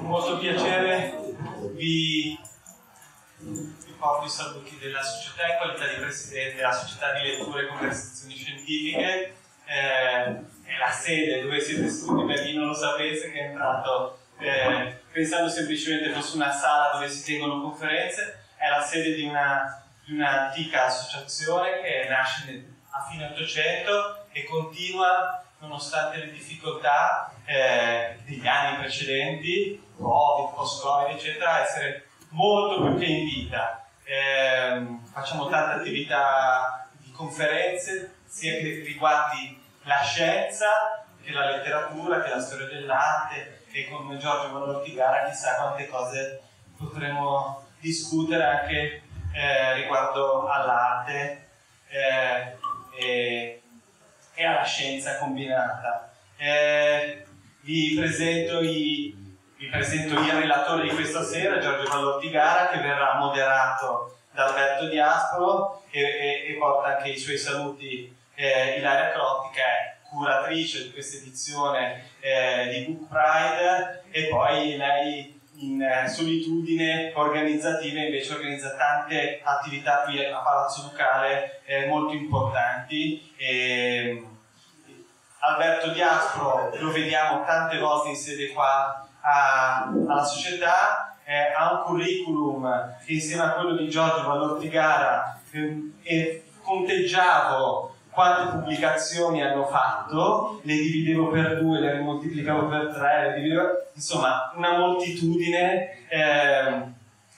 molto piacere vi, vi porto i saluti della società in qualità di presidente della società di letture e conversazioni scientifiche. Eh, è la sede dove siete studi per chi non lo sapesse che è entrato eh, pensando semplicemente fosse una sala dove si tengono conferenze, è la sede di, una, di un'antica associazione che nasce a fine 800 e continua nonostante le difficoltà eh, degli anni precedenti, Covid, post-Covid, eccetera, essere molto più che in vita. Eh, facciamo tante attività di conferenze, sia che riguardi la scienza, che la letteratura, che la storia dell'arte, e con Giorgio Valortigara chissà quante cose potremo discutere anche eh, riguardo all'arte eh, e, e, alla scienza combinata. Eh, vi, presento i, vi presento il relatore di questa sera, Giorgio Valortigara, che verrà moderato da Alberto Diasporo e, e, e porta anche i suoi saluti eh, Ilaria Crotti, che è curatrice di questa edizione eh, di Book Pride e poi lei in eh, solitudine organizzativa invece organizza tante attività qui a Palazzo Ducale eh, molto importanti. E, Alberto Diaspro lo vediamo tante volte in sede qua a, alla società, eh, ha un curriculum che insieme a quello di Giorgio Vallortigara eh, conteggiavo quante pubblicazioni hanno fatto, le dividevo per due, le moltiplicavo per tre, dividevo... insomma una moltitudine eh,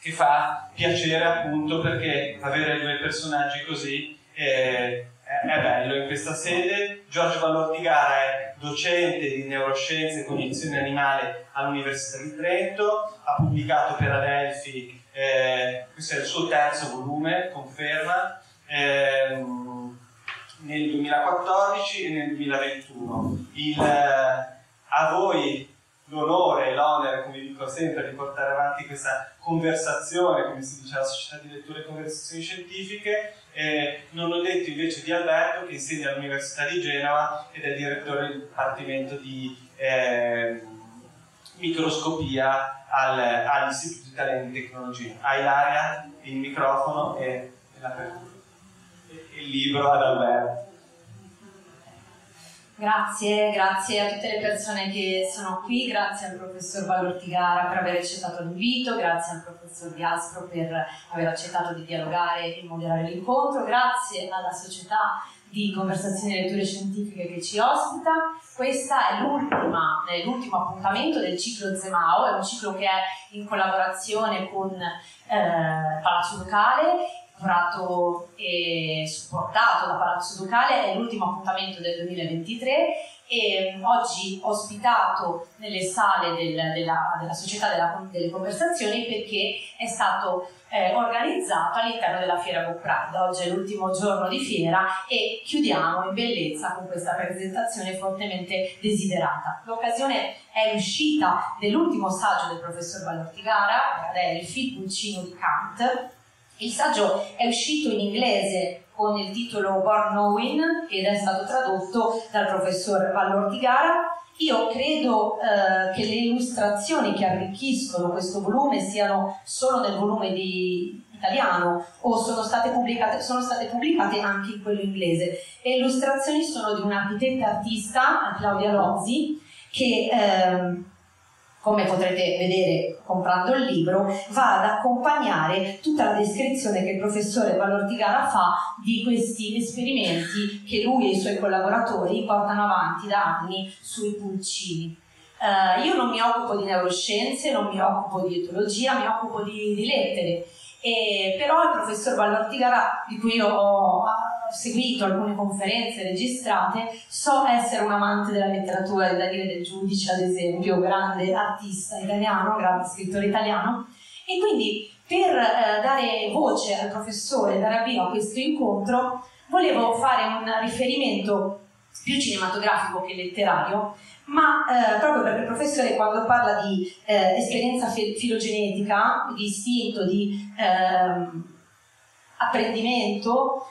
che fa piacere appunto perché avere due personaggi così eh, è bello in questa sede. Giorgio Vallortigara è docente di neuroscienze e cognizione animale all'Università di Trento, ha pubblicato per Adelphi, eh, questo è il suo terzo volume, conferma. Eh, nel 2014 e nel 2021. Il, eh, a voi l'onore e l'onere, come dico sempre, di portare avanti questa conversazione, come si dice alla Società di Letture e Conversazioni Scientifiche. Eh, non ho detto invece di Alberto, che insegna all'Università di Genova ed è direttore del Dipartimento di eh, Microscopia al, all'Istituto Italiano di Tecnologia. A Ilaria il microfono e l'apertura il libro ad Alberto. Grazie, grazie a tutte le persone che sono qui, grazie al professor Valortigara per aver accettato l'invito, grazie al professor Diaspro per aver accettato di dialogare e moderare l'incontro, grazie alla società di conversazioni e letture scientifiche che ci ospita. Questo è, è l'ultimo appuntamento del ciclo Zemao, è un ciclo che è in collaborazione con eh, Palazzo Locale curato e supportato da Palazzo Ducale, è l'ultimo appuntamento del 2023 e oggi ospitato nelle sale del, della, della, Società della, delle Conversazioni perché è stato eh, organizzato all'interno della Fiera Book Pride. Oggi è l'ultimo giorno di fiera e chiudiamo in bellezza con questa presentazione fortemente desiderata. L'occasione è l'uscita dell'ultimo saggio del professor Ballortigara, Adelphi, Pulcino di Kant, il saggio è uscito in inglese con il titolo Born Knowing ed è stato tradotto dal professor Vallortigara. Io credo eh, che le illustrazioni che arricchiscono questo volume siano solo nel volume di italiano o sono state pubblicate, sono state pubblicate anche in quello inglese. Le illustrazioni sono di un'architetta artista, Claudia Rozzi, che eh, come potrete vedere comprando il libro, va ad accompagnare tutta la descrizione che il professore Valortigara fa di questi esperimenti che lui e i suoi collaboratori portano avanti da anni sui pulcini. Uh, io non mi occupo di neuroscienze, non mi occupo di etologia, mi occupo di, di lettere, e, però il professor Valortigara, di cui io ho seguito alcune conferenze registrate, so essere un amante della letteratura, da dire del giudice ad esempio, grande artista italiano, grande scrittore italiano, e quindi per eh, dare voce al professore, dare avvio a questo incontro, volevo fare un riferimento più cinematografico che letterario, ma eh, proprio perché il professore quando parla di eh, esperienza filogenetica, di istinto, di ehm, apprendimento,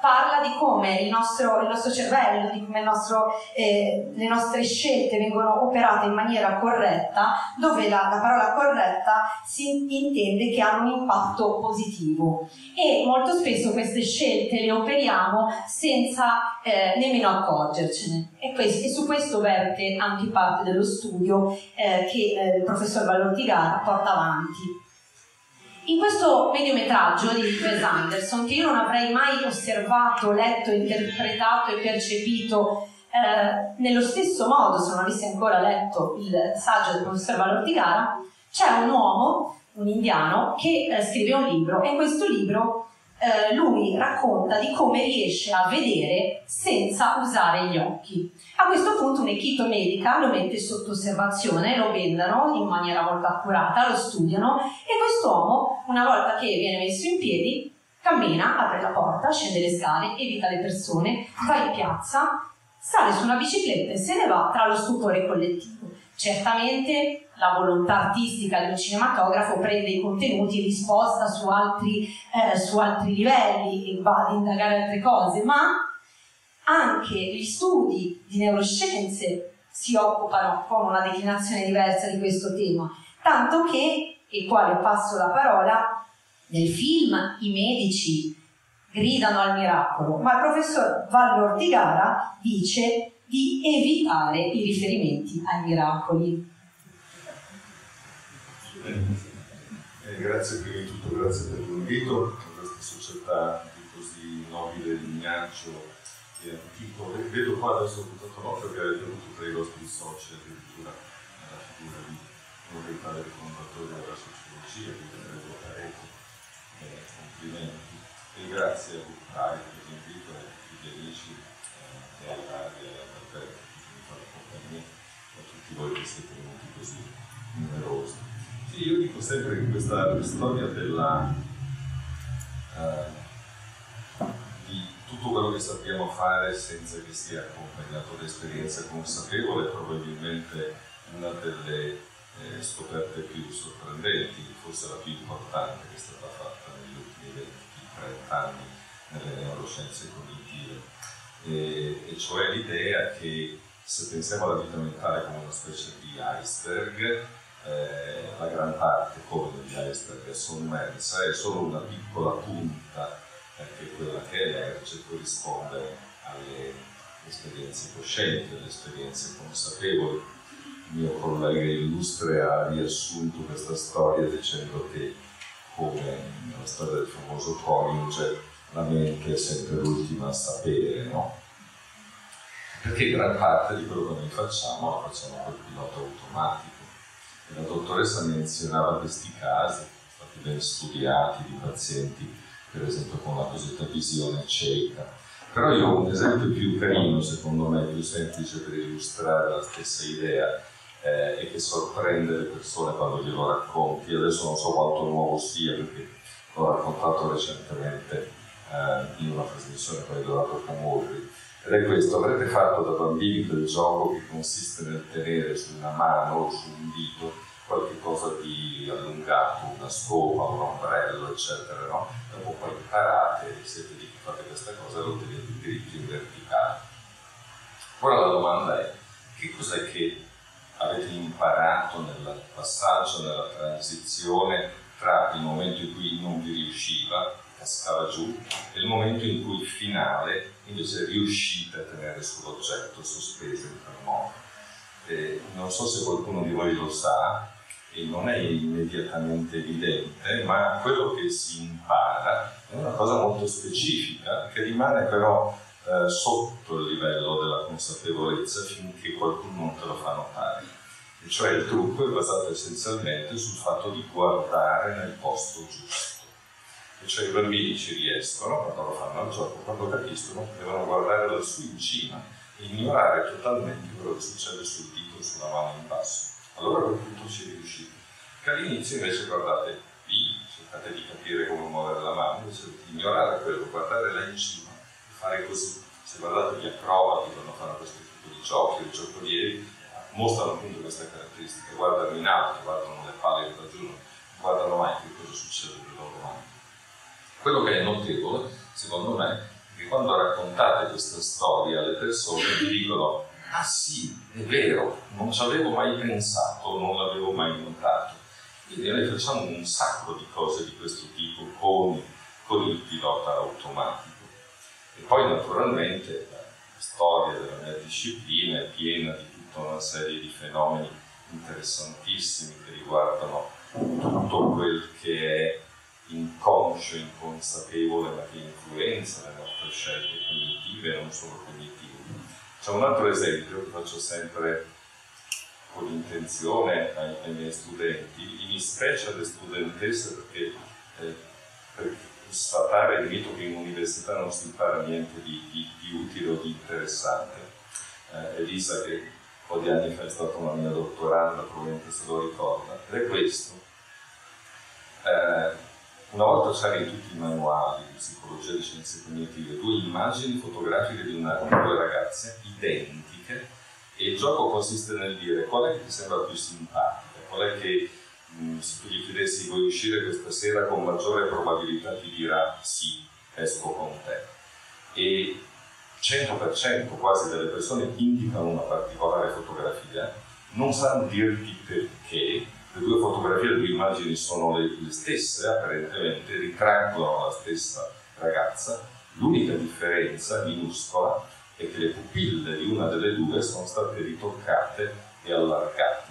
parla di come il nostro, il nostro cervello, di come nostro, eh, le nostre scelte vengono operate in maniera corretta, dove la, la, parola corretta si intende che hanno un impatto positivo e molto spesso queste scelte le operiamo senza eh, nemmeno accorgercene e, questo, e, su questo verte anche parte dello studio eh, che eh, il professor Vallortigara porta avanti. In questo mediometraggio di Wes Anderson, che io non avrei mai osservato, letto, interpretato e percepito eh, nello stesso modo se non avessi ancora letto il saggio del professor Valortigara, c'è un uomo, un indiano, che eh, scrive un libro e questo libro eh, lui racconta di come riesce a vedere senza usare gli occhi. A questo punto un'equipe medica lo mette sotto osservazione, lo vendano in maniera molto accurata, lo studiano e quest'uomo, una volta che viene messo in piedi, cammina, apre la porta, scende le scale, evita le persone, va in piazza, sale su una bicicletta e se ne va tra lo stupore collettivo. Certamente la volontà artistica del cinematografo prende i contenuti e li sposta su altri, eh, su altri livelli e va ad indagare altre cose, ma anche gli studi di neuroscienze si occupano con una declinazione diversa di questo tema, tanto che, e qua le passo la parola, nel film i medici gridano al miracolo, ma il professor Vallortigara dice di evitare i riferimenti ai miracoli. Eh, grazie prima di tutto, grazie per l'invito a questa società di così nobile lignaggio e antico. Vedo qua adesso ho buttato l'occhio che avete avuto tra i vostri soci addirittura nella figura di uno dei padri fondatori della sociologia, di Andrea Pareto. Eh, complimenti e grazie a Bucari per l'invito e a tutti gli amici eh, ai vari voi che siete venuti così numerosi. Sì, io dico sempre che questa storia della, uh, di tutto quello che sappiamo fare senza che sia accompagnato da esperienza consapevole è probabilmente una delle eh, scoperte più sorprendenti, forse la più importante che è stata fatta negli ultimi 20-30 anni nelle neuroscienze cognitive, e, e cioè l'idea che se pensiamo alla vita mentale come una specie di iceberg, eh, la gran parte, come degli iceberg, è sommersa e solo una piccola punta, è quella che emerge, corrisponde alle esperienze coscienti, alle esperienze consapevoli. Il mio collega illustre ha riassunto questa storia dicendo che, come nella storia del famoso coniuge, la mente è sempre l'ultima a sapere, no? Perché gran parte di quello che noi facciamo lo facciamo col pilota automatico. E la dottoressa menzionava questi casi, stati ben studiati, di pazienti, per esempio con la cosiddetta visione cieca. Però io ho un esempio più carino, secondo me, più semplice per illustrare la stessa idea eh, e che sorprende le persone quando glielo racconti. Adesso non so quanto nuovo sia perché l'ho raccontato recentemente eh, in una trasmissione con Edoardo Camorri ed è questo, avrete fatto da bambini quel gioco che consiste nel tenere su una mano o su un dito qualche cosa di allungato, una scopa, un ombrello, eccetera, no? Dopo poi imparate, siete lì che fate questa cosa e lo tenete dritto in verticale. Ora la domanda è, che cos'è che avete imparato nel passaggio, nella transizione tra il momento in cui non vi riusciva cascava giù e il momento in cui il finale invece riuscite a tenere sull'oggetto sospeso in quel modo. E non so se qualcuno di voi lo sa e non è immediatamente evidente, ma quello che si impara è una cosa molto specifica che rimane però eh, sotto il livello della consapevolezza finché qualcuno non te lo fa notare. E cioè il trucco è basato essenzialmente sul fatto di guardare nel posto giusto cioè i bambini ci riescono quando lo fanno al gioco, quando capiscono devono guardare lassù in cima e ignorare totalmente quello che succede sul dito sulla mano in basso. Allora a quel punto ci riuscite. Che all'inizio invece guardate lì, cercate di capire come muovere la mano, invece di ignorare quello, guardare là in cima e fare così. Se guardate gli acrobati quando fanno questo tipo di giochi, i giocolieri, mostrano appunto queste caratteristiche, guardano in alto, guardano le palle che raggiungono, guardano mai che cosa succede per loro. Quello che è notevole, secondo me, Perché quando raccontate questa storia alle persone vi dicono ah sì, è vero, non ci avevo mai pensato, non l'avevo mai notato. Quindi noi facciamo un sacco di cose di questo tipo con, con il pilota automatico. E poi naturalmente la storia della mia disciplina è piena di tutta una serie di fenomeni interessantissimi che riguardano tutto quel che è inconscio, inconsapevole, ma che influenza le nostre scelte cognitive e non solo cognitive. C'è un altro esempio che faccio sempre con intenzione ai, ai miei studenti, in specie alle studentesse perché eh, per sfatare il mito che in università non si impara niente di, di, di utile o di interessante. Eh, Elisa che un po' di anni fa è stata una mia dottoranda, probabilmente se lo ricorda, ed è questo. Eh, una volta in tutti i manuali di psicologia e di scienze cognitive due immagini fotografiche di, una, di due ragazze identiche e il gioco consiste nel dire qual è che ti sembra più simpatica, qual è che mh, se tu gli chiedessi vuoi uscire questa sera con maggiore probabilità ti dirà sì, esco con te. E 100% quasi delle persone indicano una particolare fotografia, non sanno dirti perché, le due fotografie, le due immagini sono le, le stesse, apparentemente ritraggono la stessa ragazza, l'unica differenza minuscola è che le pupille di una delle due sono state ritoccate e allargate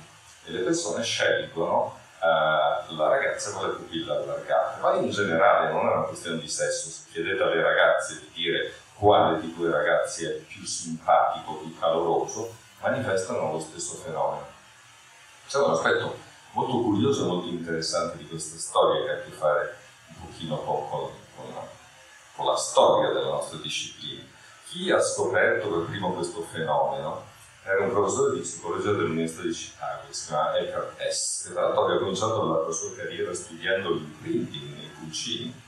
e le persone scelgono uh, la ragazza con le pupille allargate, ma in generale non è una questione di sesso, se chiedete alle ragazze di dire quale di due ragazzi è più simpatico, più caloroso, manifestano lo stesso fenomeno. C'è un aspetto molto curioso e molto interessante di questa storia che ha a che fare un pochino con, con, con, la, con la storia della nostra disciplina. Chi ha scoperto per primo questo fenomeno era un professore di psicologia dell'Università di Chicago, si chiama Eckhart S., che tra l'altro aveva cominciato la sua carriera studiando l'imprinting nei pulcini.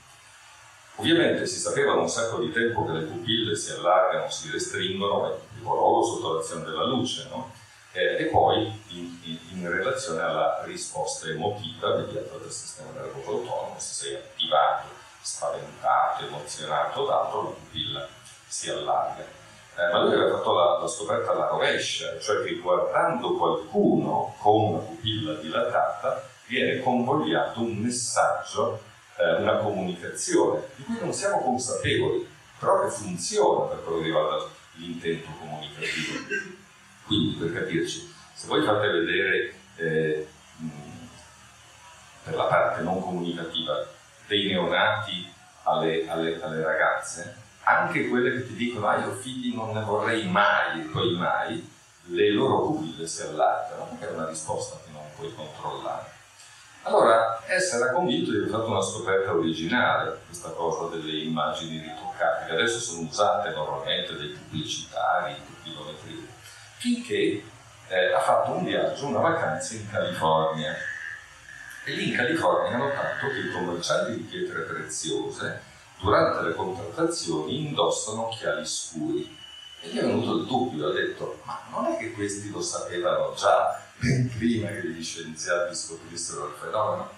Ovviamente si sapeva da un sacco di tempo che le pupille si allargano, si restringono, è il ruolo sotto l'azione della luce, no? Eh, e poi in, in, in, relazione alla risposta emotiva mediata dal sistema nervoso autonomo, se sei attivato, spaventato, emozionato o altro, la pupilla si allarga. Eh, ma lui aveva fatto la, la, scoperta alla rovescia, cioè che guardando qualcuno con una pupilla dilatata viene convogliato un messaggio, eh, una comunicazione di cui non siamo consapevoli, però che funziona per quello che riguarda l'intento comunicativo. Quindi, per capirci, se voi fate vedere eh, per la parte non comunicativa dei neonati alle, alle, alle, ragazze, anche quelle che ti dicono ah io figli non ne vorrei mai, poi mai, le loro pupille si allargano, che è una risposta che non puoi controllare. Allora, essere convinto di aver fatto una scoperta originale, questa cosa delle immagini ritoccate, che adesso sono usate normalmente dai pubblicitari, tutti i chilometri finché eh, ha fatto un viaggio, una vacanza in California. E lì in California ha notato che i commercianti di pietre preziose durante le contrattazioni indossano occhiali scuri. E gli è venuto il dubbio, ha detto, ma non è che questi lo sapevano già ben prima che gli scienziati scoprissero il fenomeno?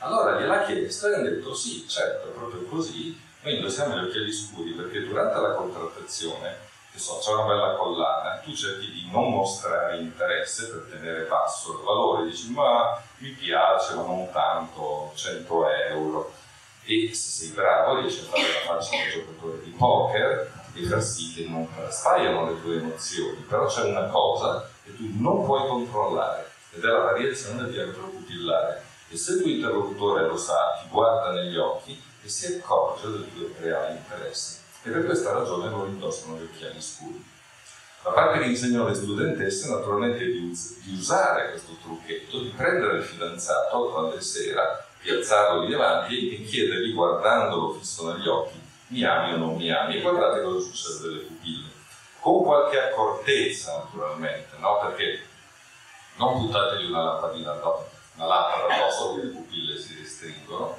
Allora gliel'ha chiesto e hanno detto sì, certo, proprio così, noi indossiamo gli occhiali scuri perché durante la contrattazione che so, c'è una bella collana, tu cerchi di non mostrare interesse per tenere basso il valore, dici ma mi piace, ma non tanto, 100 euro. E se sei bravo riesci a fare la faccia da giocatore di poker e far sì che non traspaiono le tue emozioni, però c'è una cosa che tu non puoi controllare ed è la variazione del diametro pupillare. E se il tuo interlocutore lo sa, ti guarda negli occhi e si accorge del tuo reale interesse e per questa ragione loro indossano gli occhiali scuri. La parte che insegno alle studentesse naturalmente di, us- di usare questo trucchetto, di prendere il fidanzato quando è sera, piazzarlo lì davanti e chiedergli guardandolo fisso negli occhi mi ami o non mi ami e guardate cosa succede delle pupille. Con qualche accortezza naturalmente, no? perché non buttategli una lampadina una lampada addosso che le pupille si restringono.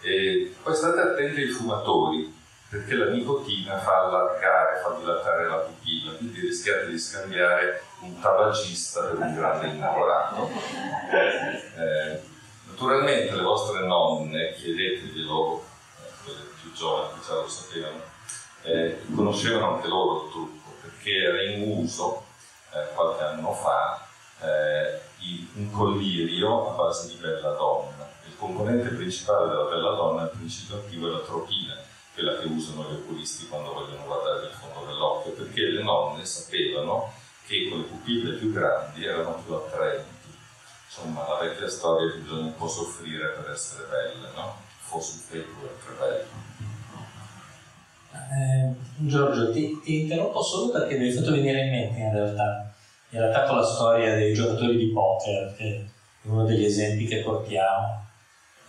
E poi state attenti ai fumatori, perché la nicotina fa allargare, fa dilatare la pupilla, quindi rischiate di scambiare un tabagista per un grande innamorato. Eh, naturalmente le vostre nonne, chiedeteglielo, eh, quelle più giovani che già lo sapevano, eh, conoscevano anche loro il trucco, perché era in uso eh, qualche anno fa eh, un collirio a base di belladonna. Il componente principale della belladonna, il principio attivo, è la tropina, quella che usano gli oculisti quando vogliono guardare il fondo dell'occhio, perché le nonne sapevano che con le pupille più grandi erano più attraenti. Insomma, la vecchia storia che bisogna un po' soffrire per essere belle, no? Fosse un tempo per bello. Eh, Giorgio, ti, ti, interrompo solo perché mi hai fatto venire in mente in realtà, in realtà con la storia dei giocatori di poker, che è uno degli esempi che portiamo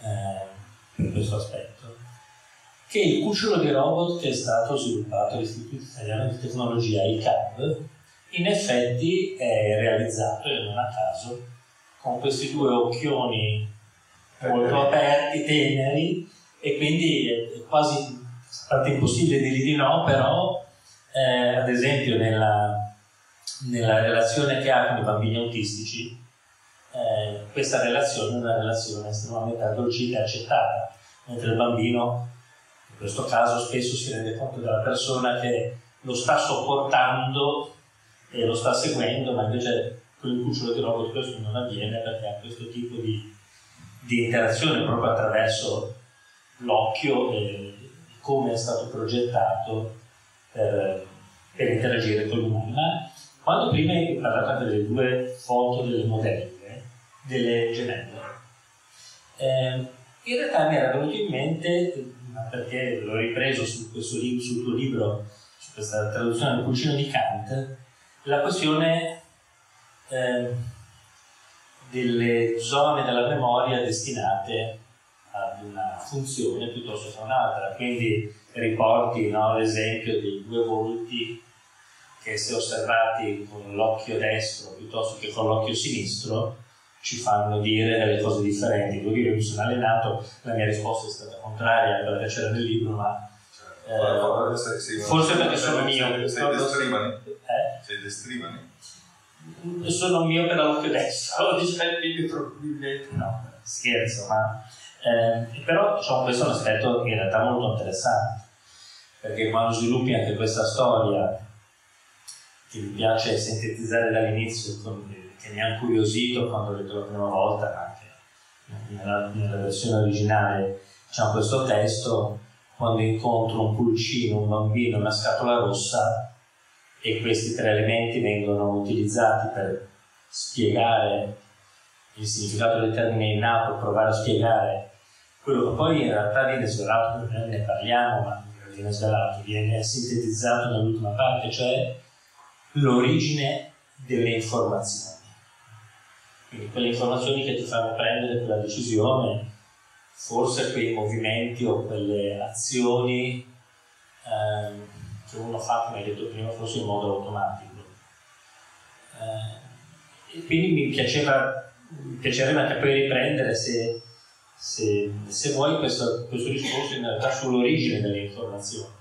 eh, per questo aspetto, che il cucciolo di robot che è stato sviluppato all'Istituto Italiano di Tecnologia, il CAB, in effetti è realizzato, e non a caso, con questi due occhioni molto aperti, teneri, e quindi è quasi parte impossibile dirgli di no, però eh, ad esempio nella, nella, relazione che ha con i bambini autistici, eh, questa relazione è una relazione estremamente addolcita e accettata, mentre il bambino questo caso spesso si rende conto della persona che lo sta sopportando e lo sta seguendo, ma invece con il cucciolo di robot questo non avviene perché ha questo tipo di, di interazione proprio attraverso l'occhio e come è stato progettato per, per interagire con l'umano. Ma quando prima hai parlato delle due foto delle modelle, delle gemelle, eh, in realtà mi era venuto in mente, perché l'ho ripreso su questo libro, sul tuo libro, su questa traduzione del pulcino di Kant, la questione eh, delle zone della memoria destinate ad una funzione piuttosto che a un'altra. Quindi riporti no, l'esempio dei due volti che se osservati con l'occhio destro piuttosto che con l'occhio sinistro ci fanno dire delle cose differenti. Devo dire, mi sono allenato, la mia risposta è stata contraria a quella che c'era nel libro, ma eh, forse perché sono mio. Sei destrimani? Eh? Sei destrimani? Sono mio per l'occhio destro, diciamo, quindi probabilmente no, scherzo, ma eh, però diciamo, questo è un aspetto in realtà molto interessante, perché quando sviluppi anche questa storia che mi piace sintetizzare dall'inizio, che mi ha incuriosito quando ho letto la prima volta, anche nella, nella versione originale, diciamo, questo testo, quando incontro un pulcino, un bambino, una scatola rossa, e questi tre elementi vengono utilizzati per spiegare il significato del termine innato, provare a spiegare quello che poi in realtà viene svelato, noi ne parliamo, ma viene svelato, viene sintetizzato nell'ultima parte, cioè l'origine delle informazioni. Quindi quelle informazioni che ti fanno prendere quella decisione, forse quei movimenti o quelle azioni ehm, che uno fa, come hai detto prima, forse in modo automatico. Eh, quindi mi piaceva, mi piacerebbe anche poi riprendere se se, se vuoi questo, questo, discorso in realtà sull'origine delle informazioni.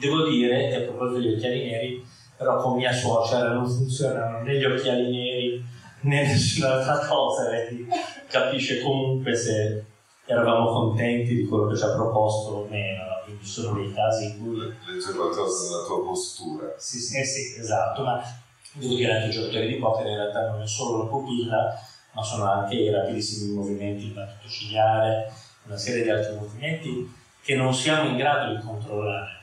Devo dire a proposito degli occhiali neri, però con mia suocera non funzionano né gli occhiali neri né nessun'altra cosa, lei capisce comunque se eravamo contenti di quello che ci ha proposto o meno, quindi sono dei casi in cui... Legge qualcosa della tua postura. Sì, sì, sì, esatto, ma devo dire anche i giocatori di poker in realtà non è solo la pupilla, ma sono anche i rapidissimi movimenti di battito ciliare, una serie di altri movimenti che non siamo in grado di controllare.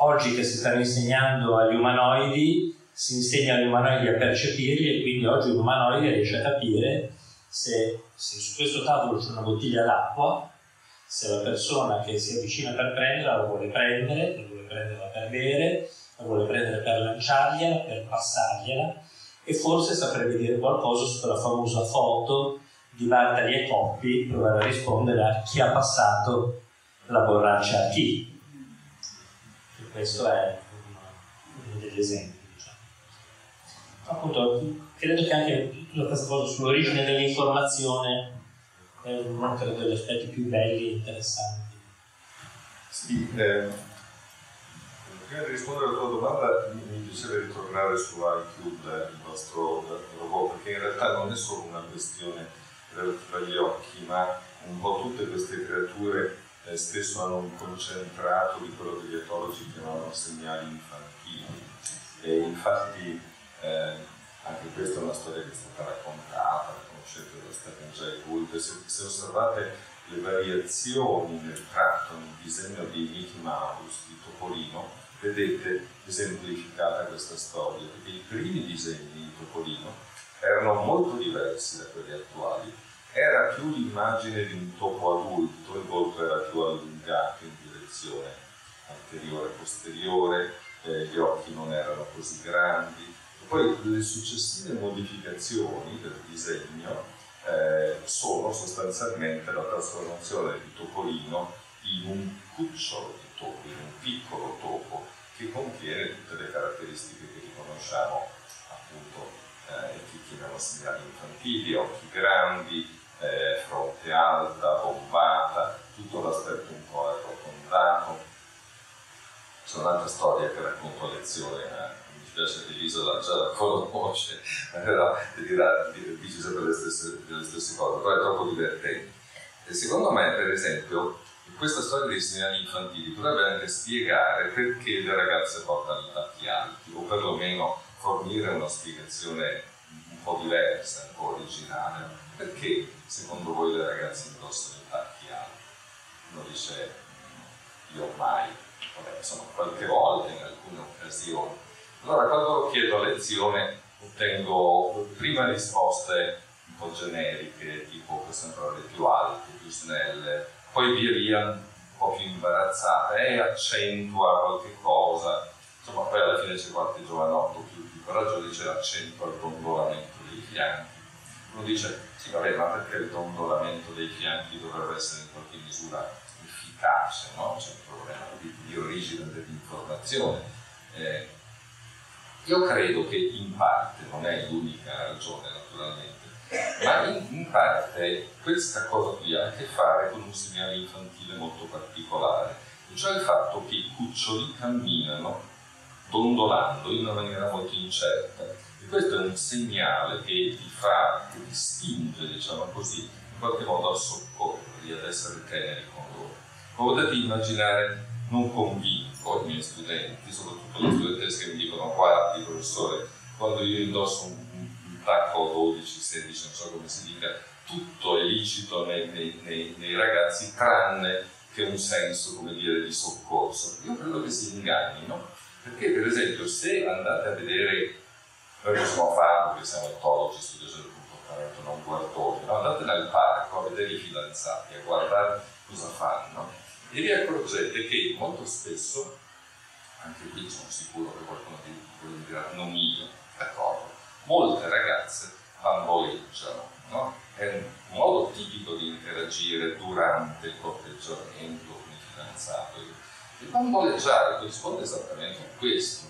Oggi che si stanno insegnando agli umanoidi, si insegna agli umanoidi a percepirli e quindi oggi un umanoide riesce a capire se, se su questo tavolo c'è una bottiglia d'acqua, se la persona che si avvicina per prenderla la vuole prendere, la vuole prenderla per bere, la vuole prendere per lanciargliela, per passargliela, e forse saprebbe dire qualcosa su quella famosa foto di Bartali e Coppi, provare a rispondere a chi ha passato la borraccia a chi. E questo è uno degli esempi. Appunto, credo che anche tutta questa cosa sull'origine dell'informazione è uno degli aspetti più belli e interessanti. Sì, eh, prima di rispondere alla tua domanda mi, piacerebbe ritornare su iCube, il vostro robot, perché in realtà non è solo una questione relativa agli occhi, ma un po' tutte queste creature eh, spesso hanno un concentrato di quello che gli etologi chiamavano segnali infantili. E infatti eh, anche questa è una storia che è stata raccontata, conoscete da Stephen Jay Gould, se, se osservate le variazioni nel tratto, nel disegno di Mickey Mouse, di Topolino, vedete esemplificata questa storia, perché i primi disegni di Topolino erano molto diversi da quelli attuali. Era più l'immagine di un topo adulto, il volto era più allungato in direzione anteriore e posteriore, eh, gli occhi non erano così grandi. Poi le successive modificazioni del disegno eh, sono sostanzialmente la trasformazione di Topolino in un cucciolo di topo, in un piccolo topo che contiene tutte le caratteristiche che riconosciamo appunto eh, che chiamiamo segnali infantili, occhi grandi, eh, fronte alta, bombata, tutto l'aspetto un po' arrotondato. C'è un'altra storia che racconto a lezione, eh, mi dispiace che l'isola già la conosce, però dirà, dice sempre le stesse, le stesse cose, però è troppo divertente. E secondo me, per esempio, questa storia dei segnali infantili potrebbe anche spiegare perché le ragazze portano i tacchi alti, o perlomeno fornire una spiegazione un po' diversa, un po' originale. Perché secondo voi le ragazze indossano i tacchi alti? Uno dice io mai, vabbè, insomma qualche volta in alcune occasioni. Allora quando chiedo a lezione ottengo prima risposte un po' generiche, tipo che sembrano le più alte, più snelle, poi via via un po' più imbarazzata e accentua qualche cosa, insomma poi alla fine c'è qualche giovanotto più, più coraggioso dice accentua il dondolamento dei fianchi. Uno dice sì vabbè ma perché il dondolamento dei fianchi dovrebbe essere in qualche misura efficace, no? C'è un problema di, di origine dell'informazione. Eh, io credo che in parte, non è l'unica ragione naturalmente, ma in, in, parte questa cosa qui ha a che fare con un segnale infantile molto particolare, cioè il fatto che i cuccioli camminano dondolando in una maniera molto incerta. E questo è un segnale che ti fa, che spinge, diciamo così, in qualche modo a soccorrerli, ad essere teneri con loro. Come potete immaginare, non convinco i miei studenti, soprattutto le studentesse che mi dicono guardi professore, quando io indosso un tacco 12, 16, non so come si dica, tutto è licito nei, nei, nei, nei ragazzi tranne che un senso, come dire, di soccorso. Io credo che si ingannino, perché per esempio se andate a vedere, noi possiamo farlo perché siamo etologi, studiosi del comportamento, non guardoni, no? andate nel parco a vedere i fidanzati, a guardare cosa fanno e vi accorgete che molto spesso, anche qui sono sicuro che qualcuno di voi dirà non io, d'accordo, molte ragazze bamboleggiano, no? È un modo tipico di interagire durante il corteggiamento con il fidanzato. Il bamboleggiare corrisponde esattamente a questo,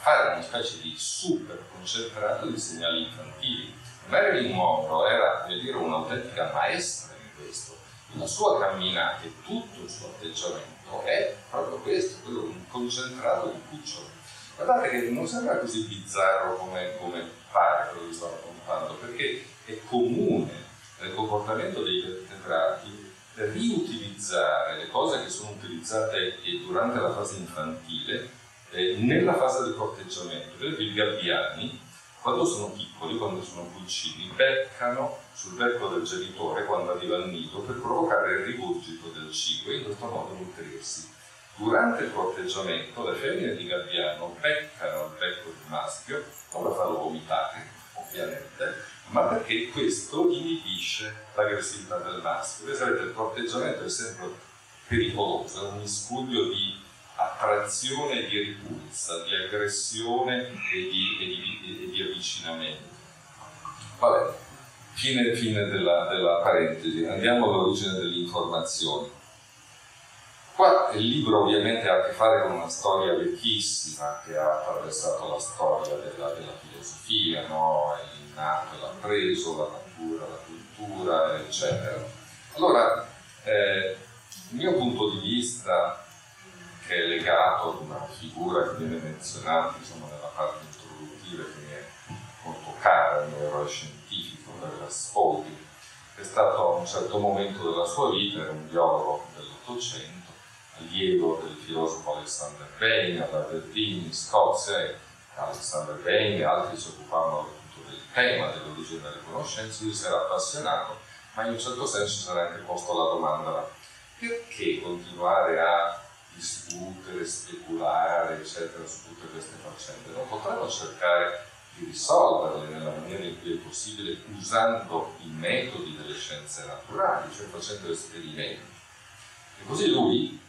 fare una specie di super concentrato di segnali infantili. Marilyn Monroe era, devo dire, un'autentica maestra. La sua camminata e tutto il suo atteggiamento è proprio questo, quello un concentrato di cucciolo. Guardate che non sembra così bizzarro come, come fare quello che sto raccontando, perché è comune nel comportamento dei vertebrati riutilizzare le cose che sono utilizzate durante la fase infantile eh, nella fase del corteggiamento. Per esempio i gabbiani, quando sono piccoli, quando sono pulcini, beccano sul becco del genitore quando arriva al nido per provocare il rigurgito del cibo e in questo modo nutrirsi. Durante il corteggiamento le femmine di gabbiano beccano il becco del maschio non per farlo vomitare, ovviamente, ma perché questo inibisce l'aggressività del maschio. sapete, il corteggiamento è sempre pericoloso, è un miscuglio di attrazione e di ripulsa, di aggressione e di, e di, e di avvicinamento. Vabbè, fine, fine della, della parentesi, andiamo all'origine dell'informazione. Qua il libro ovviamente ha a che fare con una storia vecchissima che ha attraversato la storia della, della filosofia, no? il nato l'ha preso, la natura, la cultura, eccetera. Allora, eh, il mio punto di vista, che è legato ad una figura che viene menzionata insomma, nella parte introduttiva che mi è molto cara, mio eroe scientifico, Douglas Spalding, è stato a un certo momento della sua vita, era un biologo del dell'Ottocento, allievo del filosofo Alexander Bain, all'Aberdeen in Scozia, Alexander Bain e altri si occupavano appunto del tema dell'origine delle conoscenze, lui si era appassionato, ma in un certo senso si era anche posto la domanda perché continuare a discutere, speculare, eccetera, su tutte queste faccende? Non potremmo cercare di risolverle nella maniera in cui è possibile usando i metodi delle scienze naturali, cioè facendo esperimenti. E così lui,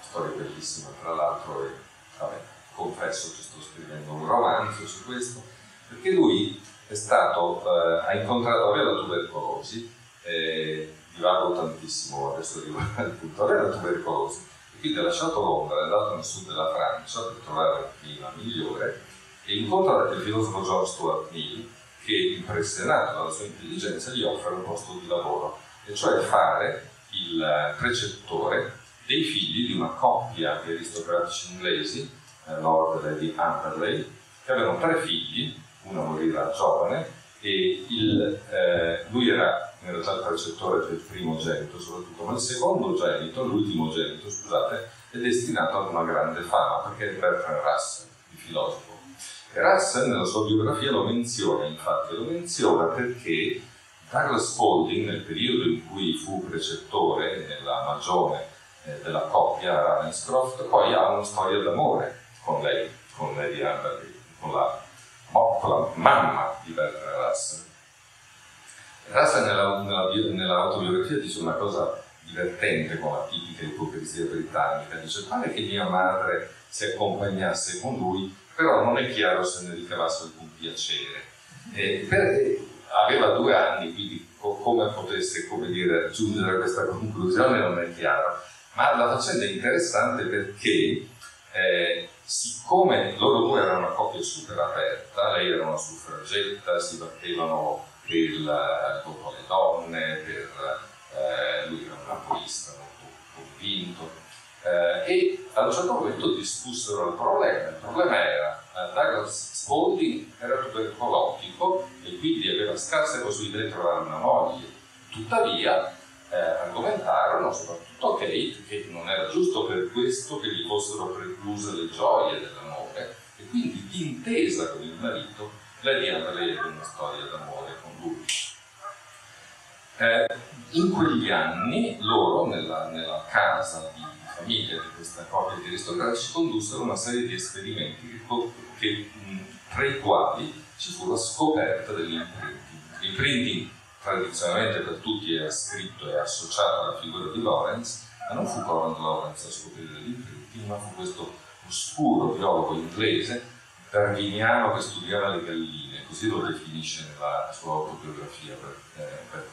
storia bellissima tra l'altro, e vabbè, confesso che sto scrivendo un romanzo su questo, perché lui è stato, eh, ha incontrato, aveva la tubercolosi, eh, divago tantissimo, adesso arrivo al punto, aveva tubercolosi, quindi ha lasciato Londra, è andato nel sud della Francia per trovare un clima migliore, e incontra il filosofo John Stuart Mill, che impressionato dalla sua intelligenza gli offre un posto di lavoro, e cioè fare il precettore dei figli di una coppia di aristocratici inglesi, eh, Lord e Lady Amberley, che avevano tre figli, uno morirà giovane, e il, eh, lui era in realtà il precettore del primo genito soprattutto, ma il secondo genito, l'ultimo genito, scusate, è destinato ad una grande fama, perché è Bertrand Russell, il filosofo. E Russell nella sua biografia lo menziona, infatti, lo menziona perché Douglas Spalding, nel periodo in cui fu precettore nella magione eh, della coppia Ravenscroft, poi ha una storia d'amore con lei, con Amberley, con con la mamma di Bertrand Russell. Russell nella, nella, nell'autobiografia dice una cosa divertente con la tipica ipocrisia britannica, dice pare che mia madre si accompagnasse con lui, però non è chiaro se ne ricavasse alcun piacere. Eh, per, aveva due anni, quindi co- come potesse come dire, giungere a questa conclusione non è chiaro. Ma la faccenda è interessante perché, eh, siccome loro due erano una coppia super aperta, lei era una suffragetta, si battevano per la, contro le donne, per, eh, lui era un napolista molto convinto, eh, e a un certo momento discussero il problema. Il problema era eh, Douglas Spalding era tubercolotico e quindi aveva scarse possibilità di trovare una moglie. Tuttavia eh, argomentarono, soprattutto Kate, che non era giusto per questo che gli fossero precluse le gioie dell'amore e quindi d'intesa con il marito lei avrebbe una storia d'amore con. Eh, in quegli anni loro, nella, nella casa di famiglia di questa coppia di aristocratici, condussero una serie di esperimenti che, che, tra i quali ci fu la scoperta dell'imprinting. L'imprinting tradizionalmente per tutti è ascritto e associato alla figura di Lorenz, ma non fu Conrad Lorenz a scoprire l'imprinting, ma fu questo oscuro biologo inglese, darwiniano, che studiava le galline, così lo definisce nella sua autobiografia per, eh, per.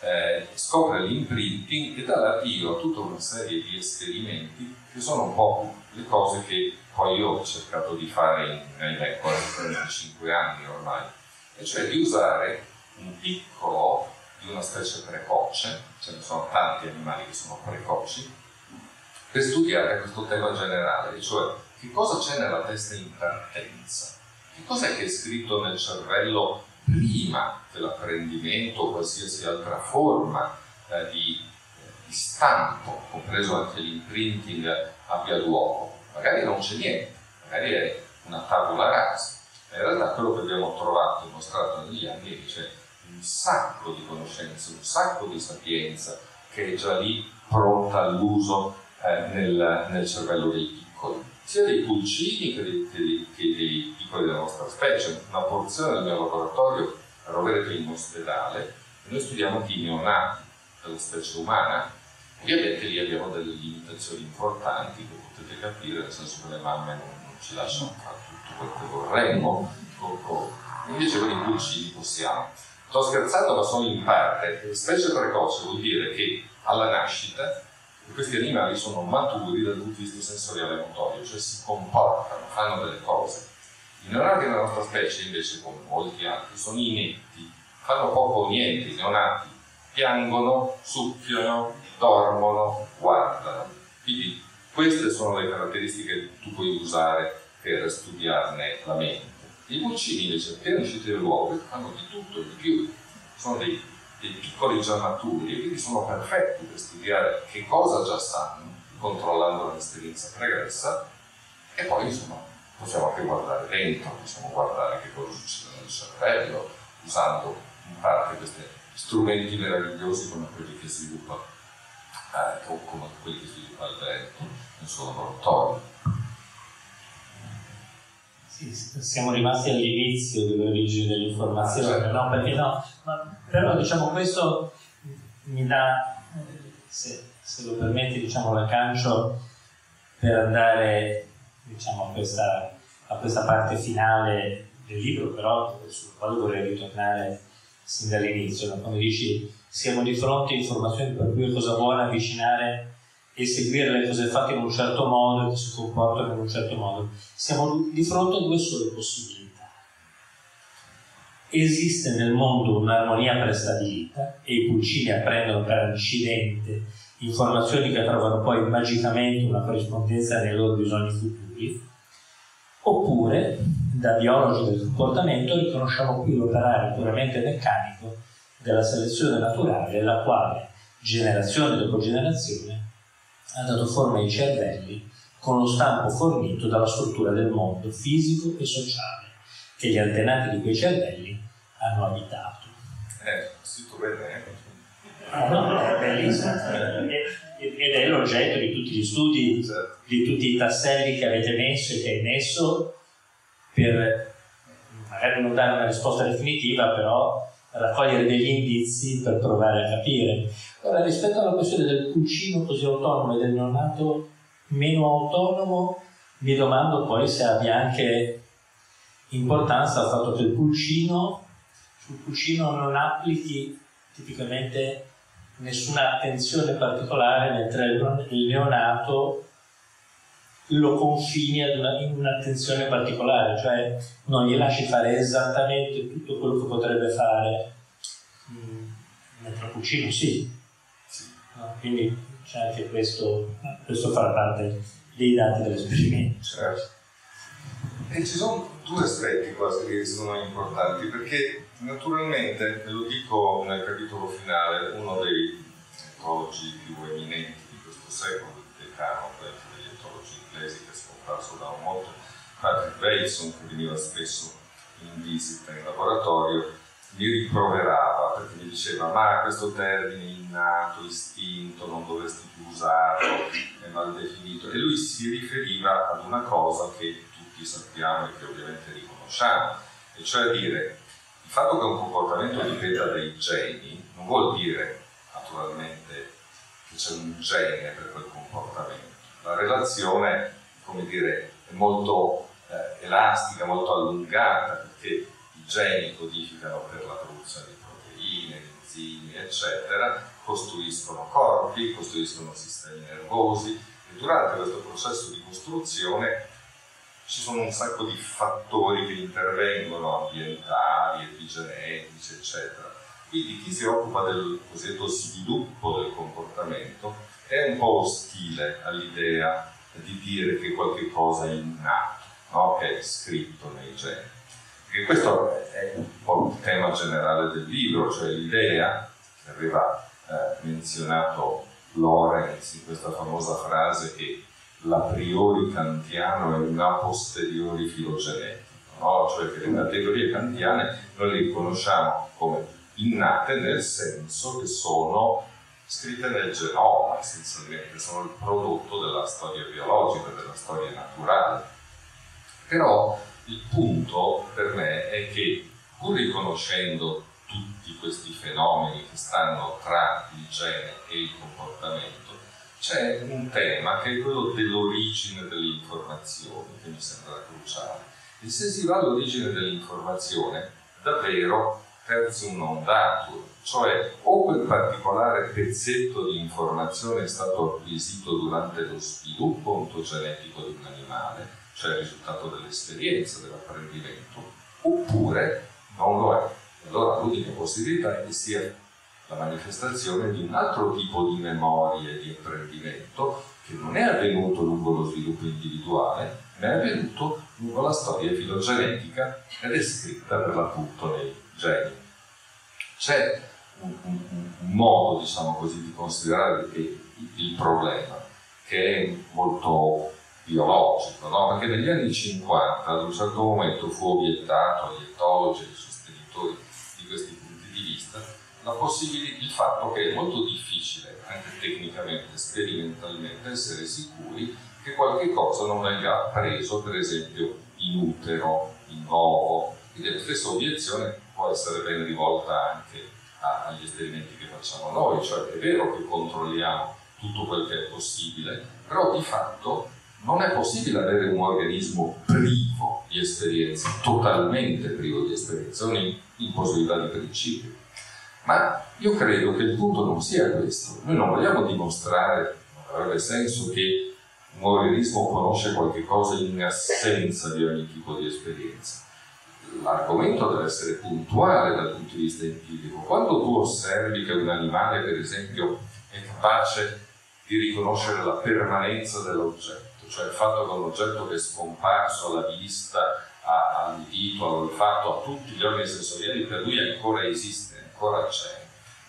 Eh, scopre l'imprinting e dà l'avvio a tutta una serie di esperimenti che sono un po' le cose che poi io ho cercato di fare in, ahimè, 45 anni ormai, e cioè di usare un piccolo di una specie precoce, ce ne sono tanti animali che sono precoci, per studiare questo tema generale, cioè che cosa c'è nella testa in partenza, che cosa è che è scritto nel cervello prima dell'apprendimento o qualsiasi altra forma eh, di, eh, di, stampo, compreso anche l'imprinting, abbia luogo. Magari non c'è niente, magari è una tavola rasa. In realtà quello che abbiamo trovato e mostrato negli anni è che c'è un sacco di conoscenze, un sacco di sapienza che è già lì pronta all'uso eh, nel, nel, cervello dei piccoli, sia dei pulcini che dei, che dei, che specie. Una porzione del mio laboratorio a Rovereto in ospedale e noi studiamo anche i neonati della specie umana. Ovviamente lì abbiamo delle limitazioni importanti che potete capire, nel senso che le mamme non, non ci lasciano fare tutto quel che vorremmo, invece con i pulcini possiamo. Sto scherzando, ma sono in parte. Specie precoce vuol dire che alla nascita questi animali sono maturi dal punto di vista sensoriale e motorio, cioè si comportano, fanno delle cose. I neonati della nostra specie, invece, come molti altri, sono inetti, fanno poco o niente. I neonati piangono, succhiano, dormono, guardano. Quindi queste sono le caratteristiche che tu puoi usare per studiarne la mente. I pulcini invece appena usciti dall'uovo fanno di tutto e di più, sono dei dei piccoli già maturi e quindi sono perfetti per studiare che cosa già sanno, controllando l'esperienza pregressa e poi insomma possiamo anche guardare dentro, possiamo guardare che cosa succede nel cervello, usando in parte questi strumenti meravigliosi come quelli che sviluppa eh, o come quelli che sviluppa il vento nel suo laboratorio. Sì, siamo rimasti all'inizio dell'origine dell'informazione, certo. no? Perché no? Ma, però diciamo questo mi dà, se, se lo permetti, diciamo, l'aggancio per andare diciamo, a, questa, a questa parte finale del libro, però sul quale vorrei ritornare sin dall'inizio, no? quando dici siamo di fronte a informazioni per cui è cosa buona avvicinare e seguire le cose fatte in un certo modo e che si comportano in un certo modo. Siamo di fronte a due sole possibilità. Esiste nel mondo un'armonia prestabilita e i pulcini apprendono per incidente informazioni che trovano poi magicamente una corrispondenza nei loro bisogni futuri, oppure da biologi del comportamento riconosciamo qui l'operare puramente meccanico della selezione naturale, la quale, generazione dopo generazione, ha dato forma ai cervelli con lo stampo fornito dalla struttura del mondo fisico e sociale che gli antenati di quei cervelli hanno abitato. Eh, scritto bene, eh? Ah, no, è bellissimo. Ed è l'oggetto di tutti gli studi, certo. di tutti i tasselli che avete messo e che hai messo per magari non dare una risposta definitiva, però raccogliere degli indizi per provare a capire. Ora, rispetto alla questione del pulcino così autonomo e del neonato meno autonomo, mi domando poi se abbia anche importanza il fatto che il pulcino, sul pulcino non applichi tipicamente nessuna attenzione particolare, mentre il neonato lo confini in un'attenzione particolare, cioè non gli lasci fare esattamente tutto quello che potrebbe fare, mm, mentre a Puccino sì. No? Quindi c'è anche questo, questo fa parte dei dati dell'esperimento. Certo. E ci sono due aspetti quasi che sono importanti, perché naturalmente, lo dico nel capitolo finale, uno dei ecologi più eminenti di questo secolo, decano, inglesi che è scomparso da un molto, Patrick Bateson, che veniva spesso in visita in laboratorio, mi rimproverava perché mi diceva ma questo termine innato, istinto, non dovresti più usarlo, è mal definito. E lui si riferiva ad una cosa che tutti sappiamo e che ovviamente riconosciamo, e cioè dire il fatto che un comportamento dipenda dai geni non vuol dire naturalmente che c'è un gene per quel comportamento. La relazione, come dire, è molto eh, elastica, molto allungata, perché i geni codificano per la produzione di proteine, di enzimi, eccetera, costruiscono corpi, costruiscono sistemi nervosi e durante questo processo di costruzione ci sono un sacco di fattori che intervengono, ambientali, epigenetici, eccetera. Quindi chi si occupa del cosiddetto sviluppo del comportamento è un po' ostile all'idea di dire che qualche cosa è innato, no? che è scritto nei geni. Perché questo è un po' il tema generale del libro, cioè l'idea che aveva eh, menzionato Lorenz in questa famosa frase che l'a priori kantiano è un a posteriori filogenetico, no? cioè che le categorie kantiane noi le riconosciamo come innate nel senso che sono scritte nel genoma essenzialmente, sono il prodotto della storia biologica, della storia naturale. Però il punto per me è che pur riconoscendo tutti questi fenomeni che stanno tra il gene e il comportamento, c'è un tema che è quello dell'origine dell'informazione che mi sembra cruciale. E se si va all'origine dell'informazione, davvero terzium non datur, cioè o quel particolare pezzetto di informazione è stato acquisito durante lo sviluppo ontogenetico di un animale, cioè il risultato dell'esperienza, dell'apprendimento, oppure non lo è. Allora l'unica possibilità è che sia la manifestazione di un altro tipo di memoria e di apprendimento che non è avvenuto lungo lo sviluppo individuale, ma è avvenuto lungo la storia filogenetica ed è scritta per l'appunto nei geni. C'è un, un, un modo, diciamo così, di considerare il, il problema, che è molto biologico, no? perché negli anni 50 ad un certo momento fu obiettato agli etologi, ai sostenitori di questi punti di vista, il fatto che è molto difficile, anche tecnicamente, sperimentalmente, essere sicuri che qualche cosa non venga preso, per esempio, in utero, in ovo, quindi la stessa obiezione può essere ben rivolta anche agli esperimenti che facciamo noi, cioè è vero che controlliamo tutto quel che è possibile, però di fatto non è possibile avere un organismo privo di esperienza, totalmente privo di esperienza, è un'impossibilità di principio. Ma io credo che il punto non sia questo. Noi non vogliamo dimostrare, non avrebbe senso, che un organismo conosce qualche cosa in assenza di ogni tipo di esperienza. L'argomento deve essere puntuale dal punto di vista empirico. Quando tu osservi che un animale, per esempio, è capace di riconoscere la permanenza dell'oggetto, cioè il fatto che un oggetto che è scomparso alla vista, all'udito, all'olfatto, a tutti gli organi sensoriali, per lui ancora esiste ancora c'è.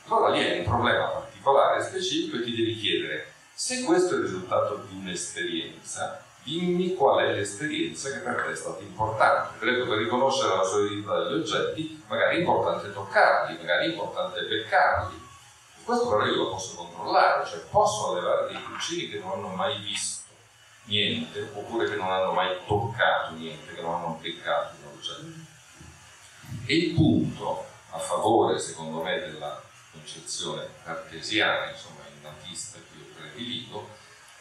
Allora lì è un problema particolare, specifico e ti devi chiedere se questo è il risultato di un'esperienza, dimmi qual è l'esperienza che per te è stata importante. Esempio, per riconoscere la solidità degli oggetti, magari è importante toccarli, magari è importante beccarli. Questo però io lo posso controllare, cioè posso allevare dei pulcini che non hanno mai visto niente, oppure che non hanno mai toccato niente, che non hanno beccato un oggetto. E il punto favore, secondo me, della concezione cartesiana, insomma, innatista che io prediligo,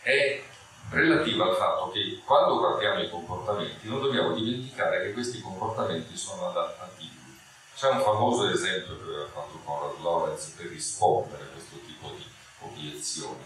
è relativa al fatto che quando guardiamo i comportamenti non dobbiamo dimenticare che questi comportamenti sono adattativi. C'è un famoso esempio che aveva fatto Conrad Lorenz per rispondere a questo tipo di obiezioni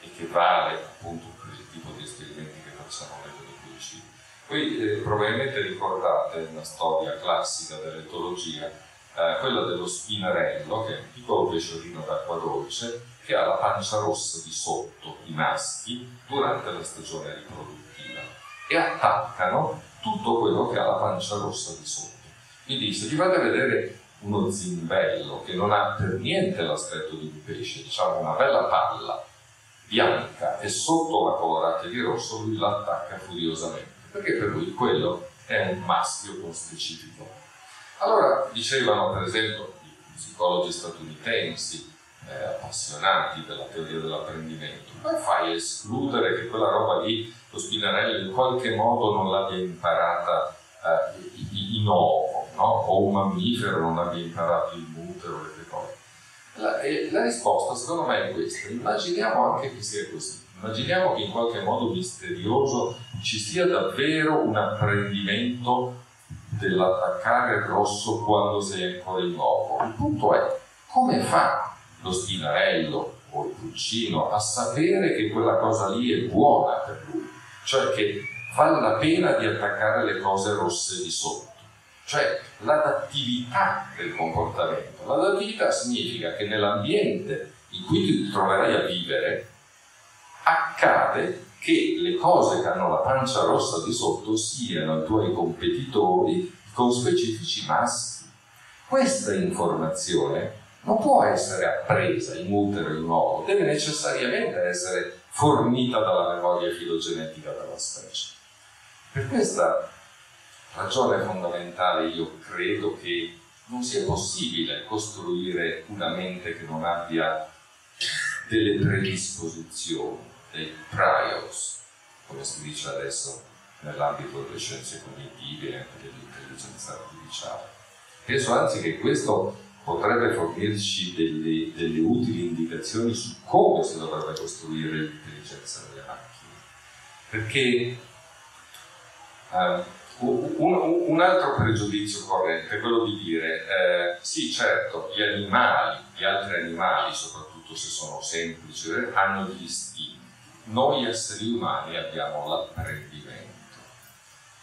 e che vale appunto per il tipo di esperimenti che facciamo nelle pedagogicità. Voi eh, probabilmente ricordate una storia classica dell'etologia eh, quella dello spinarello, che è un piccolo pesciolino d'acqua dolce, che ha la pancia rossa di sotto, i maschi, durante la stagione riproduttiva e attaccano tutto quello che ha la pancia rossa di sotto. Quindi se ti fate vedere uno zimbello che non ha per niente l'aspetto di un pesce, diciamo una bella palla bianca e sotto la colorata di rosso lui l'attacca furiosamente, perché per lui quello è un maschio con specifico allora dicevano per esempio i psicologi statunitensi eh, appassionati della teoria dell'apprendimento, come fai a escludere che quella roba lì, lo spinarello in qualche modo non l'abbia imparata eh, in ovo, no? o un mammifero non abbia imparato il mutero, le cose. La, la risposta secondo me è questa, immaginiamo anche che sia così. Immaginiamo che in qualche modo misterioso ci sia davvero un apprendimento dell'attaccare rosso quando sei ancora in uovo. Il punto è come fa lo spinarello o il pulcino a sapere che quella cosa lì è buona per lui, cioè che vale la pena di attaccare le cose rosse di sotto. Cioè l'adattività del comportamento. L'adattività significa che nell'ambiente in cui ti troverai a vivere accade che le cose che hanno la pancia rossa di sotto siano i tuoi competitori con specifici maschi. Questa informazione non può essere appresa in utero in uovo, deve necessariamente essere fornita dalla memoria filogenetica della specie. Per questa ragione fondamentale io credo che non sia possibile costruire una mente che non abbia delle predisposizioni dei priors, come si dice adesso nell'ambito delle scienze cognitive e anche dell'intelligenza artificiale. Penso anzi che questo potrebbe fornirci delle, delle utili indicazioni su come si dovrebbe costruire l'intelligenza delle macchine. Perché uh, un, un, altro pregiudizio corrente è quello di dire eh, sì, certo, gli animali, gli altri animali, soprattutto se sono semplici, hanno degli istinti noi esseri umani abbiamo l'apprendimento.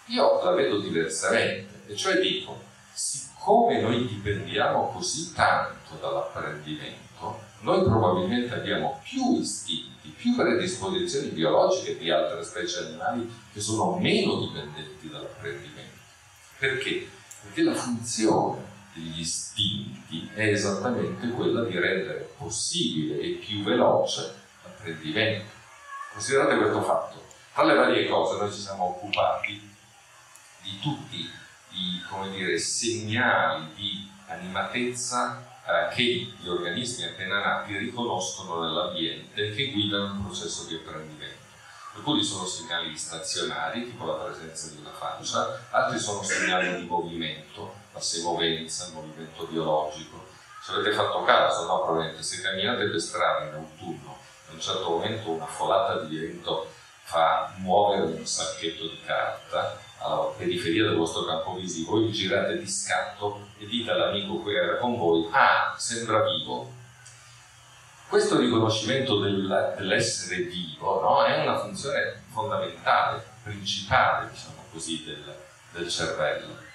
Io la vedo diversamente, e cioè dico, siccome noi dipendiamo così tanto dall'apprendimento, noi probabilmente abbiamo più istinti, più predisposizioni biologiche di altre specie animali che sono meno dipendenti dall'apprendimento. Perché? Perché la funzione degli istinti è esattamente quella di rendere possibile e più veloce l'apprendimento. Considerate questo fatto. Tra le varie cose noi ci siamo occupati di tutti i dire, segnali di animatezza eh, che gli organismi appena nati riconoscono nell'ambiente e che guidano il processo di apprendimento. Alcuni sono segnali stazionari, tipo la presenza di una faccia, altri sono segnali di movimento, la semovenza, il movimento biologico. Se avete fatto caso, no, probabilmente se camminate per strada in autunno, un certo momento una folata di vento fa muovere un sacchetto di carta alla periferia del vostro campo visivo, voi girate di scatto e dite all'amico che era con voi, ah, sembra vivo. Questo riconoscimento del, dell'essere vivo no, è una funzione fondamentale, principale, diciamo così, del, del cervello.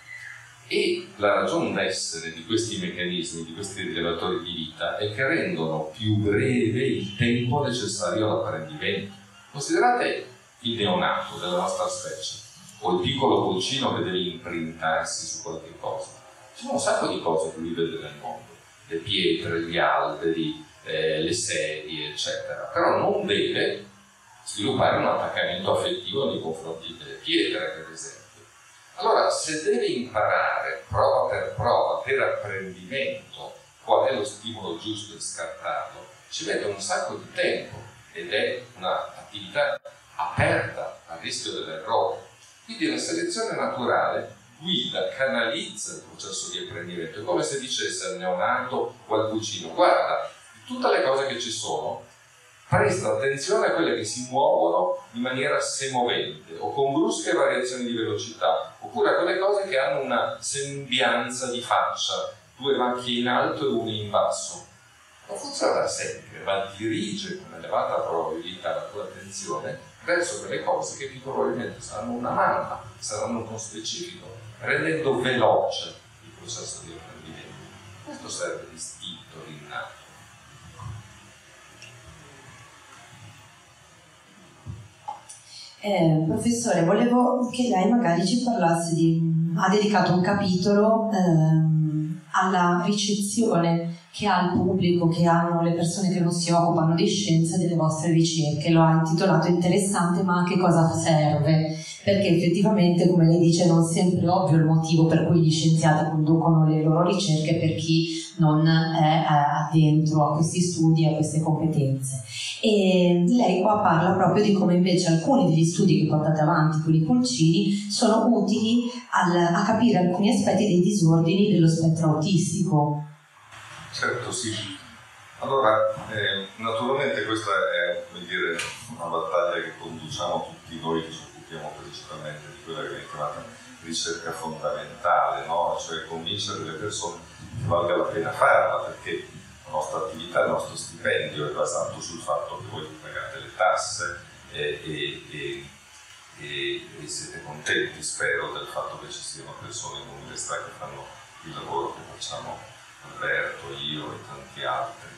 E la ragione d'essere di questi meccanismi, di questi rilevatori di vita, è che rendono più breve il tempo necessario all'apprendimento. Considerate il neonato della nostra specie o il piccolo pulcino che deve imprintarsi su qualche cosa. Ci sono un sacco di cose che lui vede nel mondo, le pietre, gli alberi, eh, le sedie, eccetera, però non deve sviluppare un attaccamento affettivo nei confronti delle pietre, per esempio. Allora, se deve imparare prova per prova, per apprendimento, qual è lo stimolo giusto e scartarlo, ci mette un sacco di tempo ed è un'attività aperta al rischio dell'errore. Quindi la selezione naturale guida, canalizza il processo di apprendimento. È come se dicesse al neonato o al cucino, guarda, tutte le cose che ci sono, presta attenzione a quelle che si muovono in maniera semovente o con brusche variazioni di velocità, oppure quelle cose che hanno una sembianza di faccia, due macchie in alto e una in basso. Non funziona sempre, ma dirige con elevata probabilità la tua attenzione verso quelle cose che più probabilmente saranno una mamma, saranno uno specifico, rendendo veloce il processo di apprendimento. Questo serve l'istinto rinnato. Eh, professore, volevo che lei magari ci parlasse di... ha dedicato un capitolo ehm, alla ricezione che ha il pubblico, che hanno le persone che non si occupano di scienza delle vostre ricerche. Lo ha intitolato interessante, ma a che cosa serve? Perché effettivamente, come lei dice, non sempre è ovvio il motivo per cui gli scienziati conducono le loro ricerche per chi non è addentro a questi studi, a queste competenze. E lei qua parla proprio di come invece alcuni degli studi che portate avanti con i pulcini sono utili al, a capire alcuni aspetti dei disordini dello spettro autistico Certo, sì. Allora, eh, naturalmente questa è dire, una battaglia che conduciamo tutti noi che ci occupiamo principalmente di quella che viene chiamata ricerca fondamentale, no? cioè convincere le persone valga la pena farla, perché la nostra attività, il nostro stipendio è basato sul fatto che voi pagate le tasse e, e, e, e siete contenti, spero, del fatto che ci siano persone in università che fanno il lavoro che facciamo Alberto, io e tanti altri,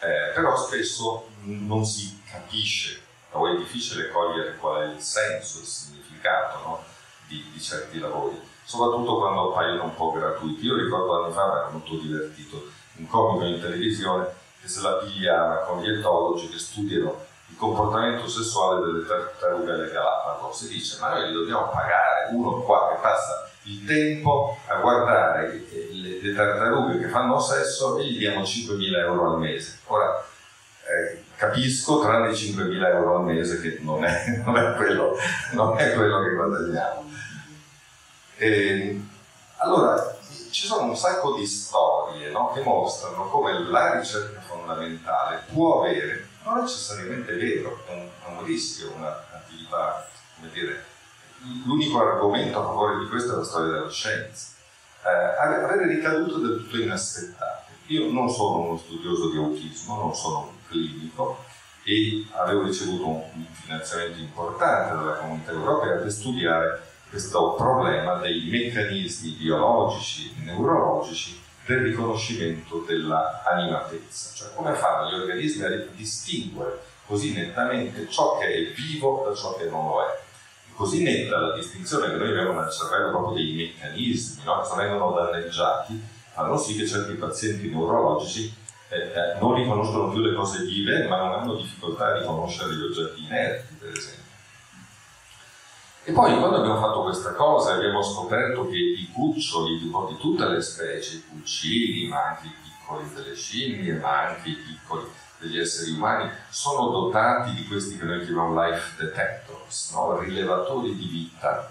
eh, però spesso non si capisce o è difficile cogliere qual è il senso, il significato no? Di, di, certi lavori, soprattutto quando appaiono un po' gratuiti. Io ricordo anni fa, era molto divertito, un comico in televisione che se la pigliava con gli etologi che studiano il comportamento sessuale delle tartarughe alle Galapagos e dice ma noi li dobbiamo pagare uno qua che passa il tempo a guardare le, le tartarughe che fanno sesso e gli diamo 5.000 euro al mese. Ora, eh, capisco, tranne i 5.000 euro al mese, che non è, non è, quello, non è quello, che guadagniamo. E, allora, ci sono un sacco di storie no, che mostrano come la ricerca fondamentale può avere, non necessariamente vero, è un, è un rischio, un'attività, come dire, l'unico argomento a favore di questo è la storia della scienza. Eh, avere ricadute del tutto inaspettate. Io non sono uno studioso di autismo, non sono un clinico e avevo ricevuto un finanziamento importante dalla comunità europea per studiare questo problema dei meccanismi biologici e neurologici del riconoscimento della animatezza, cioè come fanno gli organismi a distinguere così nettamente ciò che è vivo da ciò che non lo è così netta la distinzione che noi abbiamo nel cervello proprio dei meccanismi no? che vengono danneggiati, fanno sì che certi pazienti neurologici eh, eh, non riconoscono più le cose vive, ma non hanno difficoltà a riconoscere gli oggetti inerti. E poi quando abbiamo fatto questa cosa abbiamo scoperto che i cuccioli di, tutte le specie, i cucini, ma anche i piccoli delle scimmie, ma anche i piccoli degli esseri umani, sono dotati di questi che noi chiamiamo life detectors, no? rilevatori di vita.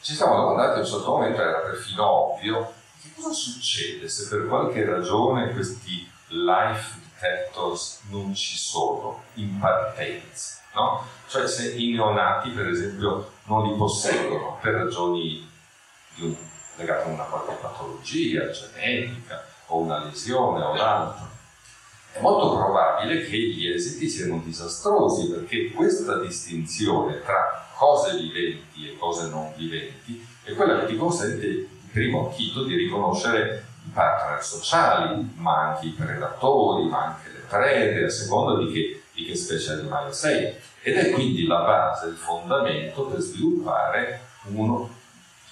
Ci siamo domandati a un certo momento, era perfino ovvio, che cosa succede se per qualche ragione questi life detectors non ci sono in partenza? No? Cioè se i neonati, per esempio, non li posseggono per ragioni un, legate a una qualche patologia genetica o una lesione o l'altro, è molto probabile che gli esiti siano disastrosi perché questa distinzione tra cose viventi e cose non viventi è quella che ti consente di primo acchito di riconoscere i partner sociali, ma anche i predatori, ma anche le prede, a seconda di che, di che specie animale sei. Ed è quindi la base, il fondamento per sviluppare uno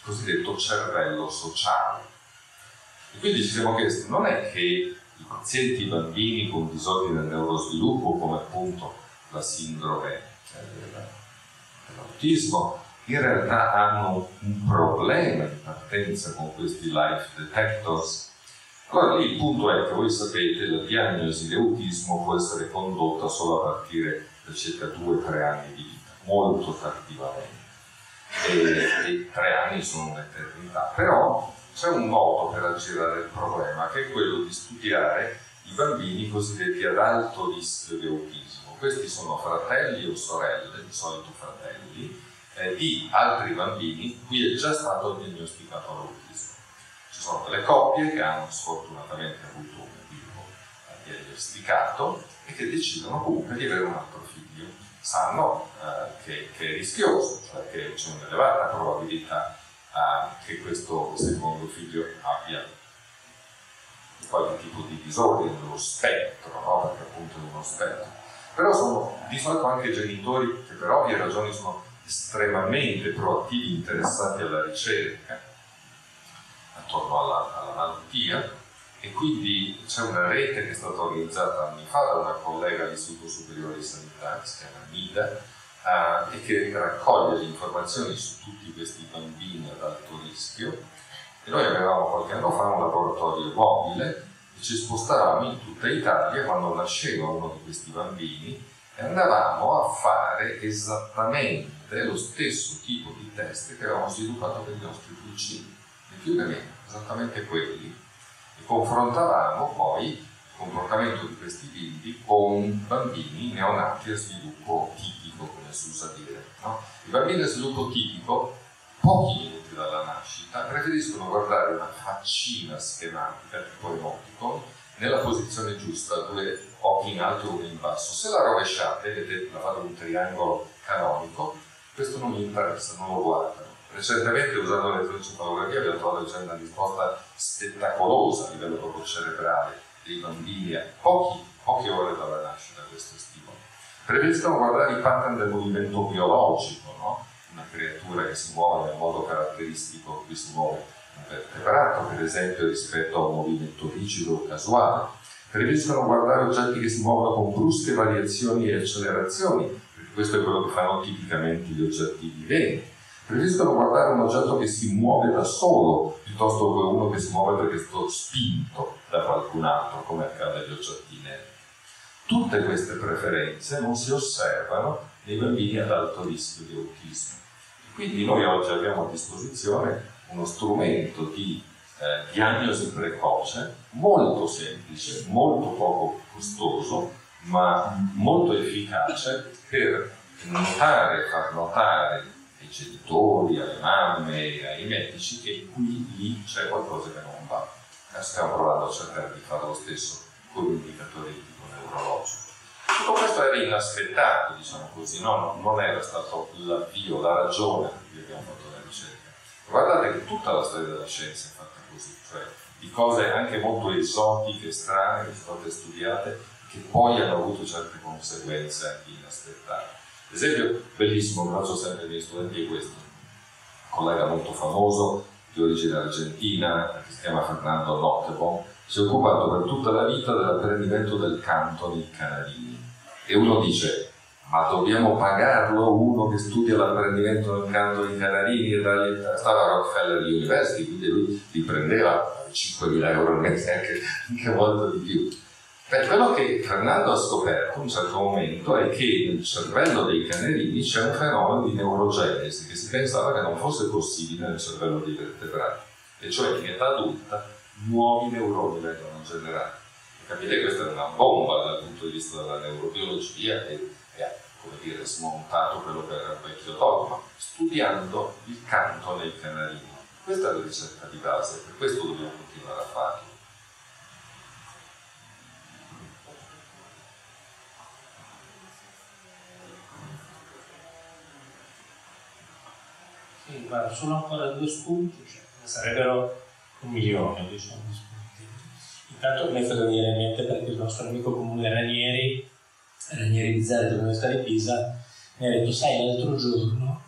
cosiddetto cervello sociale. E quindi ci siamo chiesti, non è che i pazienti bambini con disordine del neurosviluppo, come appunto la sindrome eh, dell'autismo, in realtà hanno un problema in partenza con questi life detectors. Allora lì il punto è che voi sapete la diagnosi di autismo può essere condotta solo a partire da circa 2-3 anni di vita, molto tardivamente. E, e tre anni sono un'eternità. Però c'è un modo per aggirare il problema che è quello di studiare i bambini cosiddetti ad alto rischio di autismo. Questi sono fratelli o sorelle, di solito fratelli, eh, di altri bambini cui è già stato diagnosticato l'autismo. Sono delle coppie che hanno sfortunatamente avuto un bimbo diagnosticato e che decidono comunque di avere un altro figlio. Sanno eh, che, che, è rischioso, cioè che c'è un'elevata probabilità eh, che questo secondo figlio abbia qualche tipo di disordine dello spettro, no? perché appunto è uno spettro. Però sono di solito anche genitori che per ovvie ragioni sono estremamente proattivi, interessati alla ricerca attorno alla, alla malattia. E quindi c'è una rete che è stata organizzata anni fa da una collega all'Istituto Superiore di Sanità che si chiama NIDA eh, e che raccoglie le informazioni su tutti questi bambini ad alto rischio. E noi avevamo qualche anno fa un laboratorio mobile e ci spostavamo in tutta Italia quando nasceva uno di questi bambini e andavamo a fare esattamente lo stesso tipo di test che avevamo sviluppato per i nostri pulcini, più né meno, esattamente quelli, e confrontavamo poi il comportamento di questi bimbi con bambini neonati a sviluppo tipico, come si usa dire. No? I bambini a sviluppo tipico, pochi minuti dalla nascita, preferiscono guardare una faccina schematica tipo emoticon nella posizione giusta, due occhi in alto e uno in basso. Se la rovesciate, vedete la fate un triangolo canonico, questo non mi interessa, non lo guardano. Recentemente usando l'elettroencefalografia abbiamo trovato già una risposta spettacolosa a livello proprio cerebrale dei bambini a pochi, poche ore dalla nascita questo stimolo. Preferiscono guardare i pattern del movimento biologico, no? una creatura che si muove nel modo caratteristico in cui si muove vertebrato, per esempio, rispetto a un movimento rigido o casuale. Preferiscono guardare oggetti che si muovono con brusche variazioni e accelerazioni, perché questo è quello che fanno tipicamente gli oggetti viventi. Preferiscono guardare un oggetto che si muove da solo, piuttosto che uno che si muove perché è stato spinto da qualcun altro, come accade agli oggetti. Tutte queste preferenze non si osservano nei bambini ad alto rischio di autismo. Quindi noi oggi abbiamo a disposizione uno strumento di eh, diagnosi precoce molto semplice, molto poco costoso, ma molto efficace per notare, far notare ai genitori, alle mamme, ai medici che qui lì c'è qualcosa che non va. Stiamo provando a cercare di fare lo stesso con indicatori di tipo neurologico. Tutto questo era inaspettato, diciamo così, no? non era stato l'avvio, la ragione per cui abbiamo fatto la ricerca. Guardate che tutta la storia della scienza è fatta così, cioè di cose anche molto esotiche, strane, che sono state studiate, che poi hanno avuto certe conseguenze inaspettate. L'esempio bellissimo che faccio sempre ai miei studenti è questo. Un collega molto famoso di origine argentina, che si chiama Fernando Nottebon, si è occupato per tutta la vita dell'apprendimento del canto nei canarini. E uno dice, ma dobbiamo pagarlo uno che studia l'apprendimento del canto nei canarini? Stava a Rockefeller University, quindi lui li prendeva 5.000 euro al mese, anche, anche molto di più. Per quello che Fernando ha scoperto a un certo momento è che nel cervello dei canerini c'è un fenomeno di neurogenesi che si pensava che non fosse possibile nel cervello dei vertebrati, e cioè in età adulta nuovi neuroni vengono generati. Capite questa è una bomba dal punto di vista della neurobiologia che ha come dire, smontato quello che era un vecchio dogma, studiando il canto nei canarini. Questa è la ricetta di base, per questo dobbiamo continuare a farlo. Sì, guarda, sono ancora due spunti, cioè, sarebbero un milione, diciamo, di spunti. Intanto mi fa venire in mente perché il nostro amico comune Ranieri, Ranieri Bizzarri dell'Università di Pisa, mi ha detto, sai, l'altro giorno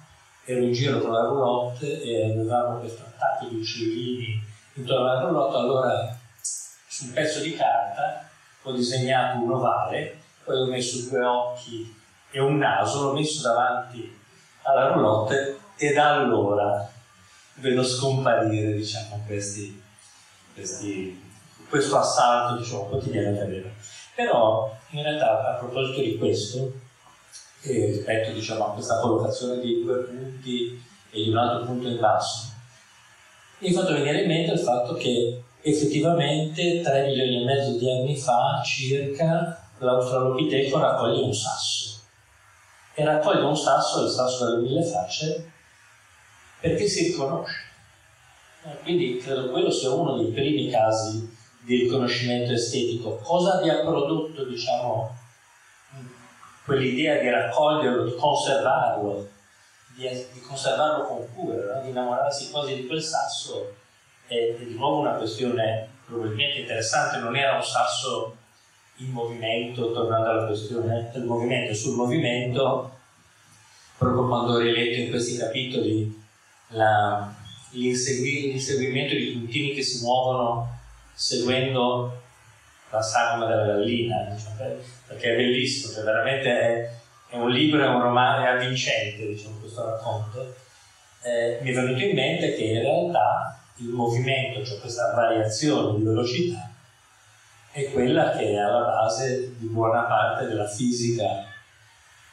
ero in giro con la roulotte e avevamo questo attacco di uccellini intorno alla roulotte, allora su un pezzo di carta ho disegnato un ovale, poi ho messo due occhi e un naso, l'ho messo davanti alla roulotte e da allora vedo scomparire diciamo, questi, questi, questo assalto diciamo, quotidiano che aveva. Però in realtà a proposito di questo, e rispetto diciamo, a questa collocazione di due punti e di un altro punto in basso, mi è fatto venire in mente il fatto che effettivamente 3 milioni e mezzo di anni fa circa l'Australopiteco raccoglie un sasso e raccoglie un sasso, il sasso delle mille facce, perché si riconosce. Eh, quindi credo quello sia uno dei primi casi di riconoscimento estetico. Cosa vi ha prodotto, diciamo, quell'idea di raccoglierlo, di conservarlo, di, di conservarlo con cura, no? di innamorarsi quasi di quel sasso? È, è di nuovo una questione probabilmente interessante, non era un sasso in movimento, tornando alla questione del movimento, sul movimento, proprio quando ho riletto in questi capitoli la, l'insegui, l'inseguimento di puntini che si muovono seguendo la sagoma della gallina, diciamo, perché è bellissimo, cioè veramente è, è, un libro, è un romanzo, è avvincente diciamo, questo racconto. Eh, mi è venuto in mente che in realtà il movimento, cioè questa variazione di velocità, è quella che è alla base di buona parte della fisica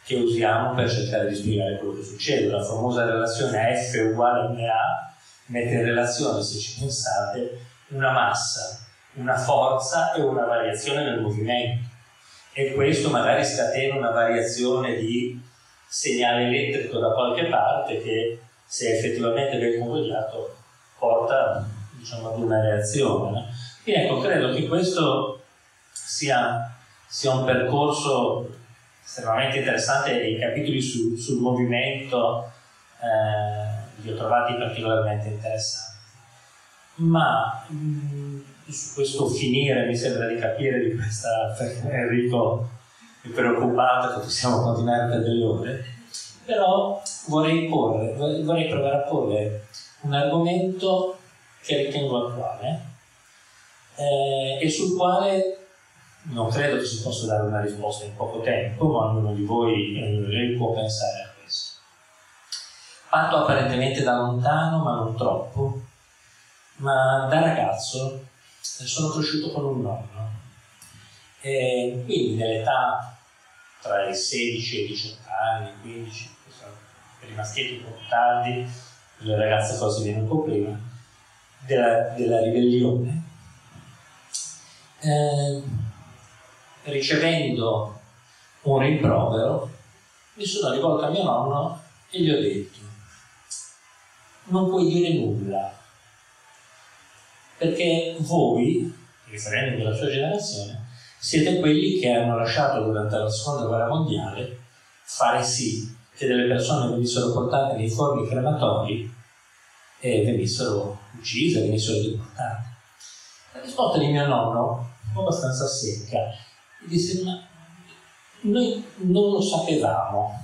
che usiamo per cercare di spiegare quello che succede. La famosa relazione F uguale a MA mette in relazione, se ci pensate, una massa, una forza e una variazione nel movimento. E questo magari scatena una variazione di segnale elettrico da qualche parte che, se effettivamente ben convogliato, porta diciamo, ad una reazione. Quindi ecco, credo che questo sia, sia un percorso estremamente interessante e i capitoli su, sul movimento eh, li ho trovati particolarmente interessanti. Ma mh, mm, su questo finire mi sembra di capire di questa Enrico è preoccupato che possiamo continuare per delle ore, però vorrei porre, vorrei provare a porre un argomento che ritengo attuale eh, e sul quale non credo che si possa dare una risposta in poco tempo, ma ognuno di voi, voi può pensare a questo. Fatto apparentemente da lontano, ma non troppo, ma da ragazzo sono cresciuto con un nonno. E quindi nell'età tra i 16 e i 18 anni, 15, per i maschietti un po' tardi, per le ragazze forse viene un po' prima, della, della ribellione. Eh, ricevendo un rimprovero, mi sono rivolto a mio nonno e gli ho detto, non puoi dire nulla, perché voi, riferendomi alla sua generazione, siete quelli che hanno lasciato durante la seconda guerra mondiale fare sì che delle persone venissero portate nei forni crematori e venissero uccise, venissero deportate. La risposta di mio nonno, abbastanza secca, disse ma noi non lo sapevamo,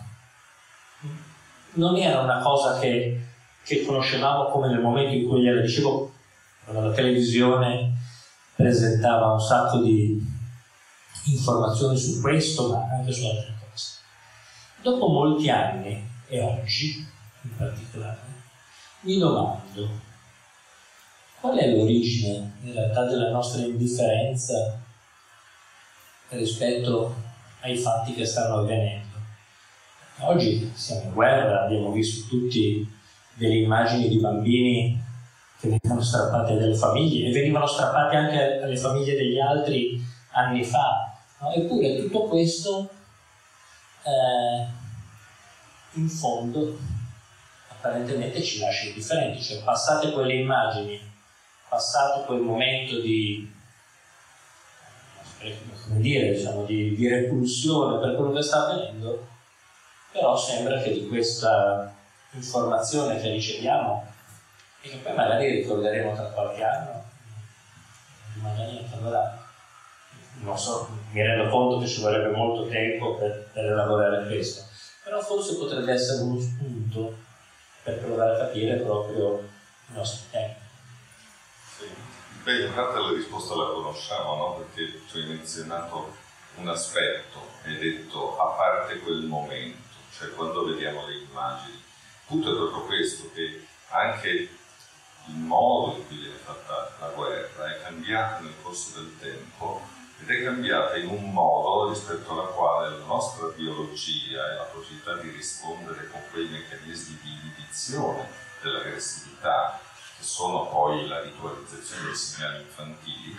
non era una cosa che che conoscevamo come nel momento in cui gliela dicevo, quando la televisione presentava un sacco di informazioni su questo, ma anche su altre cose. Dopo molti anni, e oggi in particolare, mi domando qual è l'origine in realtà della nostra indifferenza rispetto ai fatti che stanno avvenendo. Oggi siamo in guerra, abbiamo visto tutti delle immagini di bambini che venivano strappati dalle famiglie e venivano strappati anche alle famiglie degli altri anni fa. No? Eppure tutto questo eh, in fondo apparentemente ci lascia indifferenti, cioè passate quelle immagini, passato quel momento di come dire, diciamo, di, di repulsione per quello che sta avvenendo, però sembra che di questa informazione che riceviamo e che poi magari ricorderemo tra qualche anno, niente. Allora, non so, mi rendo conto che ci vorrebbe molto tempo per, per elaborare questo, però forse potrebbe essere uno spunto per provare a capire proprio i nostri tempi. Beh, in parte la risposta la conosciamo, no? Perché tu hai menzionato un aspetto, hai detto a parte quel momento, cioè quando vediamo le immagini. Punto è proprio questo, che anche il modo in cui viene fatta la guerra è cambiato nel corso del tempo ed è cambiata in un modo rispetto alla quale la nostra biologia e la possibilità di rispondere con quei meccanismi di inibizione dell'aggressività che sono poi la ritualizzazione dei segnali infantili,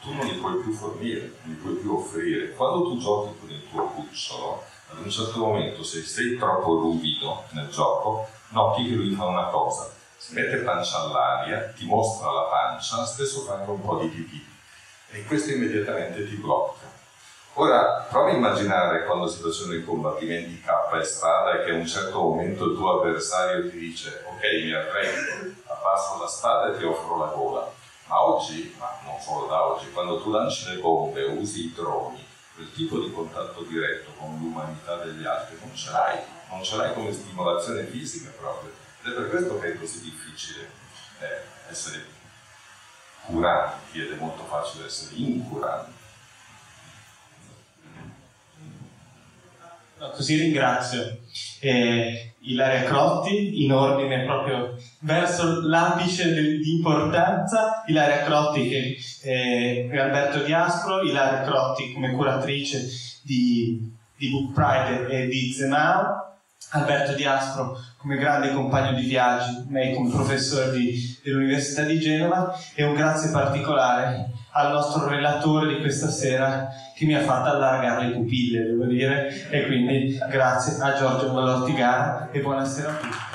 tu non li puoi più fornire, non li puoi più offrire. Quando tu giochi con il tuo cucciolo, ad un certo momento, se sei troppo ruvido nel gioco, noti che lui fa una cosa, si mette pancia all'aria, ti mostra la pancia, spesso fa anche un po' di pipì, e questo immediatamente ti blocca. Ora, prova a immaginare quando si facevano i combattimenti K e strada e che a un certo momento il tuo avversario ti dice ok mi arrendo, abbasso la spada e ti offro la gola. Ma oggi, ma non solo da oggi, quando tu lanci le bombe usi i droni, quel tipo di contatto diretto con l'umanità degli altri non ce l'hai, non ce l'hai come stimolazione fisica proprio. Ed è per questo che è così difficile eh, essere curanti ed è molto facile essere incuranti. Così ringrazio eh, Ilaria Crotti in ordine proprio verso l'apice di importanza, Ilaria Crotti che eh, è Alberto Diaspro, Ilaria Crotti come curatrice di, di Book Pride e di Zemao, Alberto Diaspro come grande compagno di viaggi, me come professore di, dell'Università di Genova e un grazie particolare al nostro relatore di questa sera che mi ha fatto allargare le pupille, devo dire, e quindi grazie a Giorgio Valortigara e buonasera a tutti.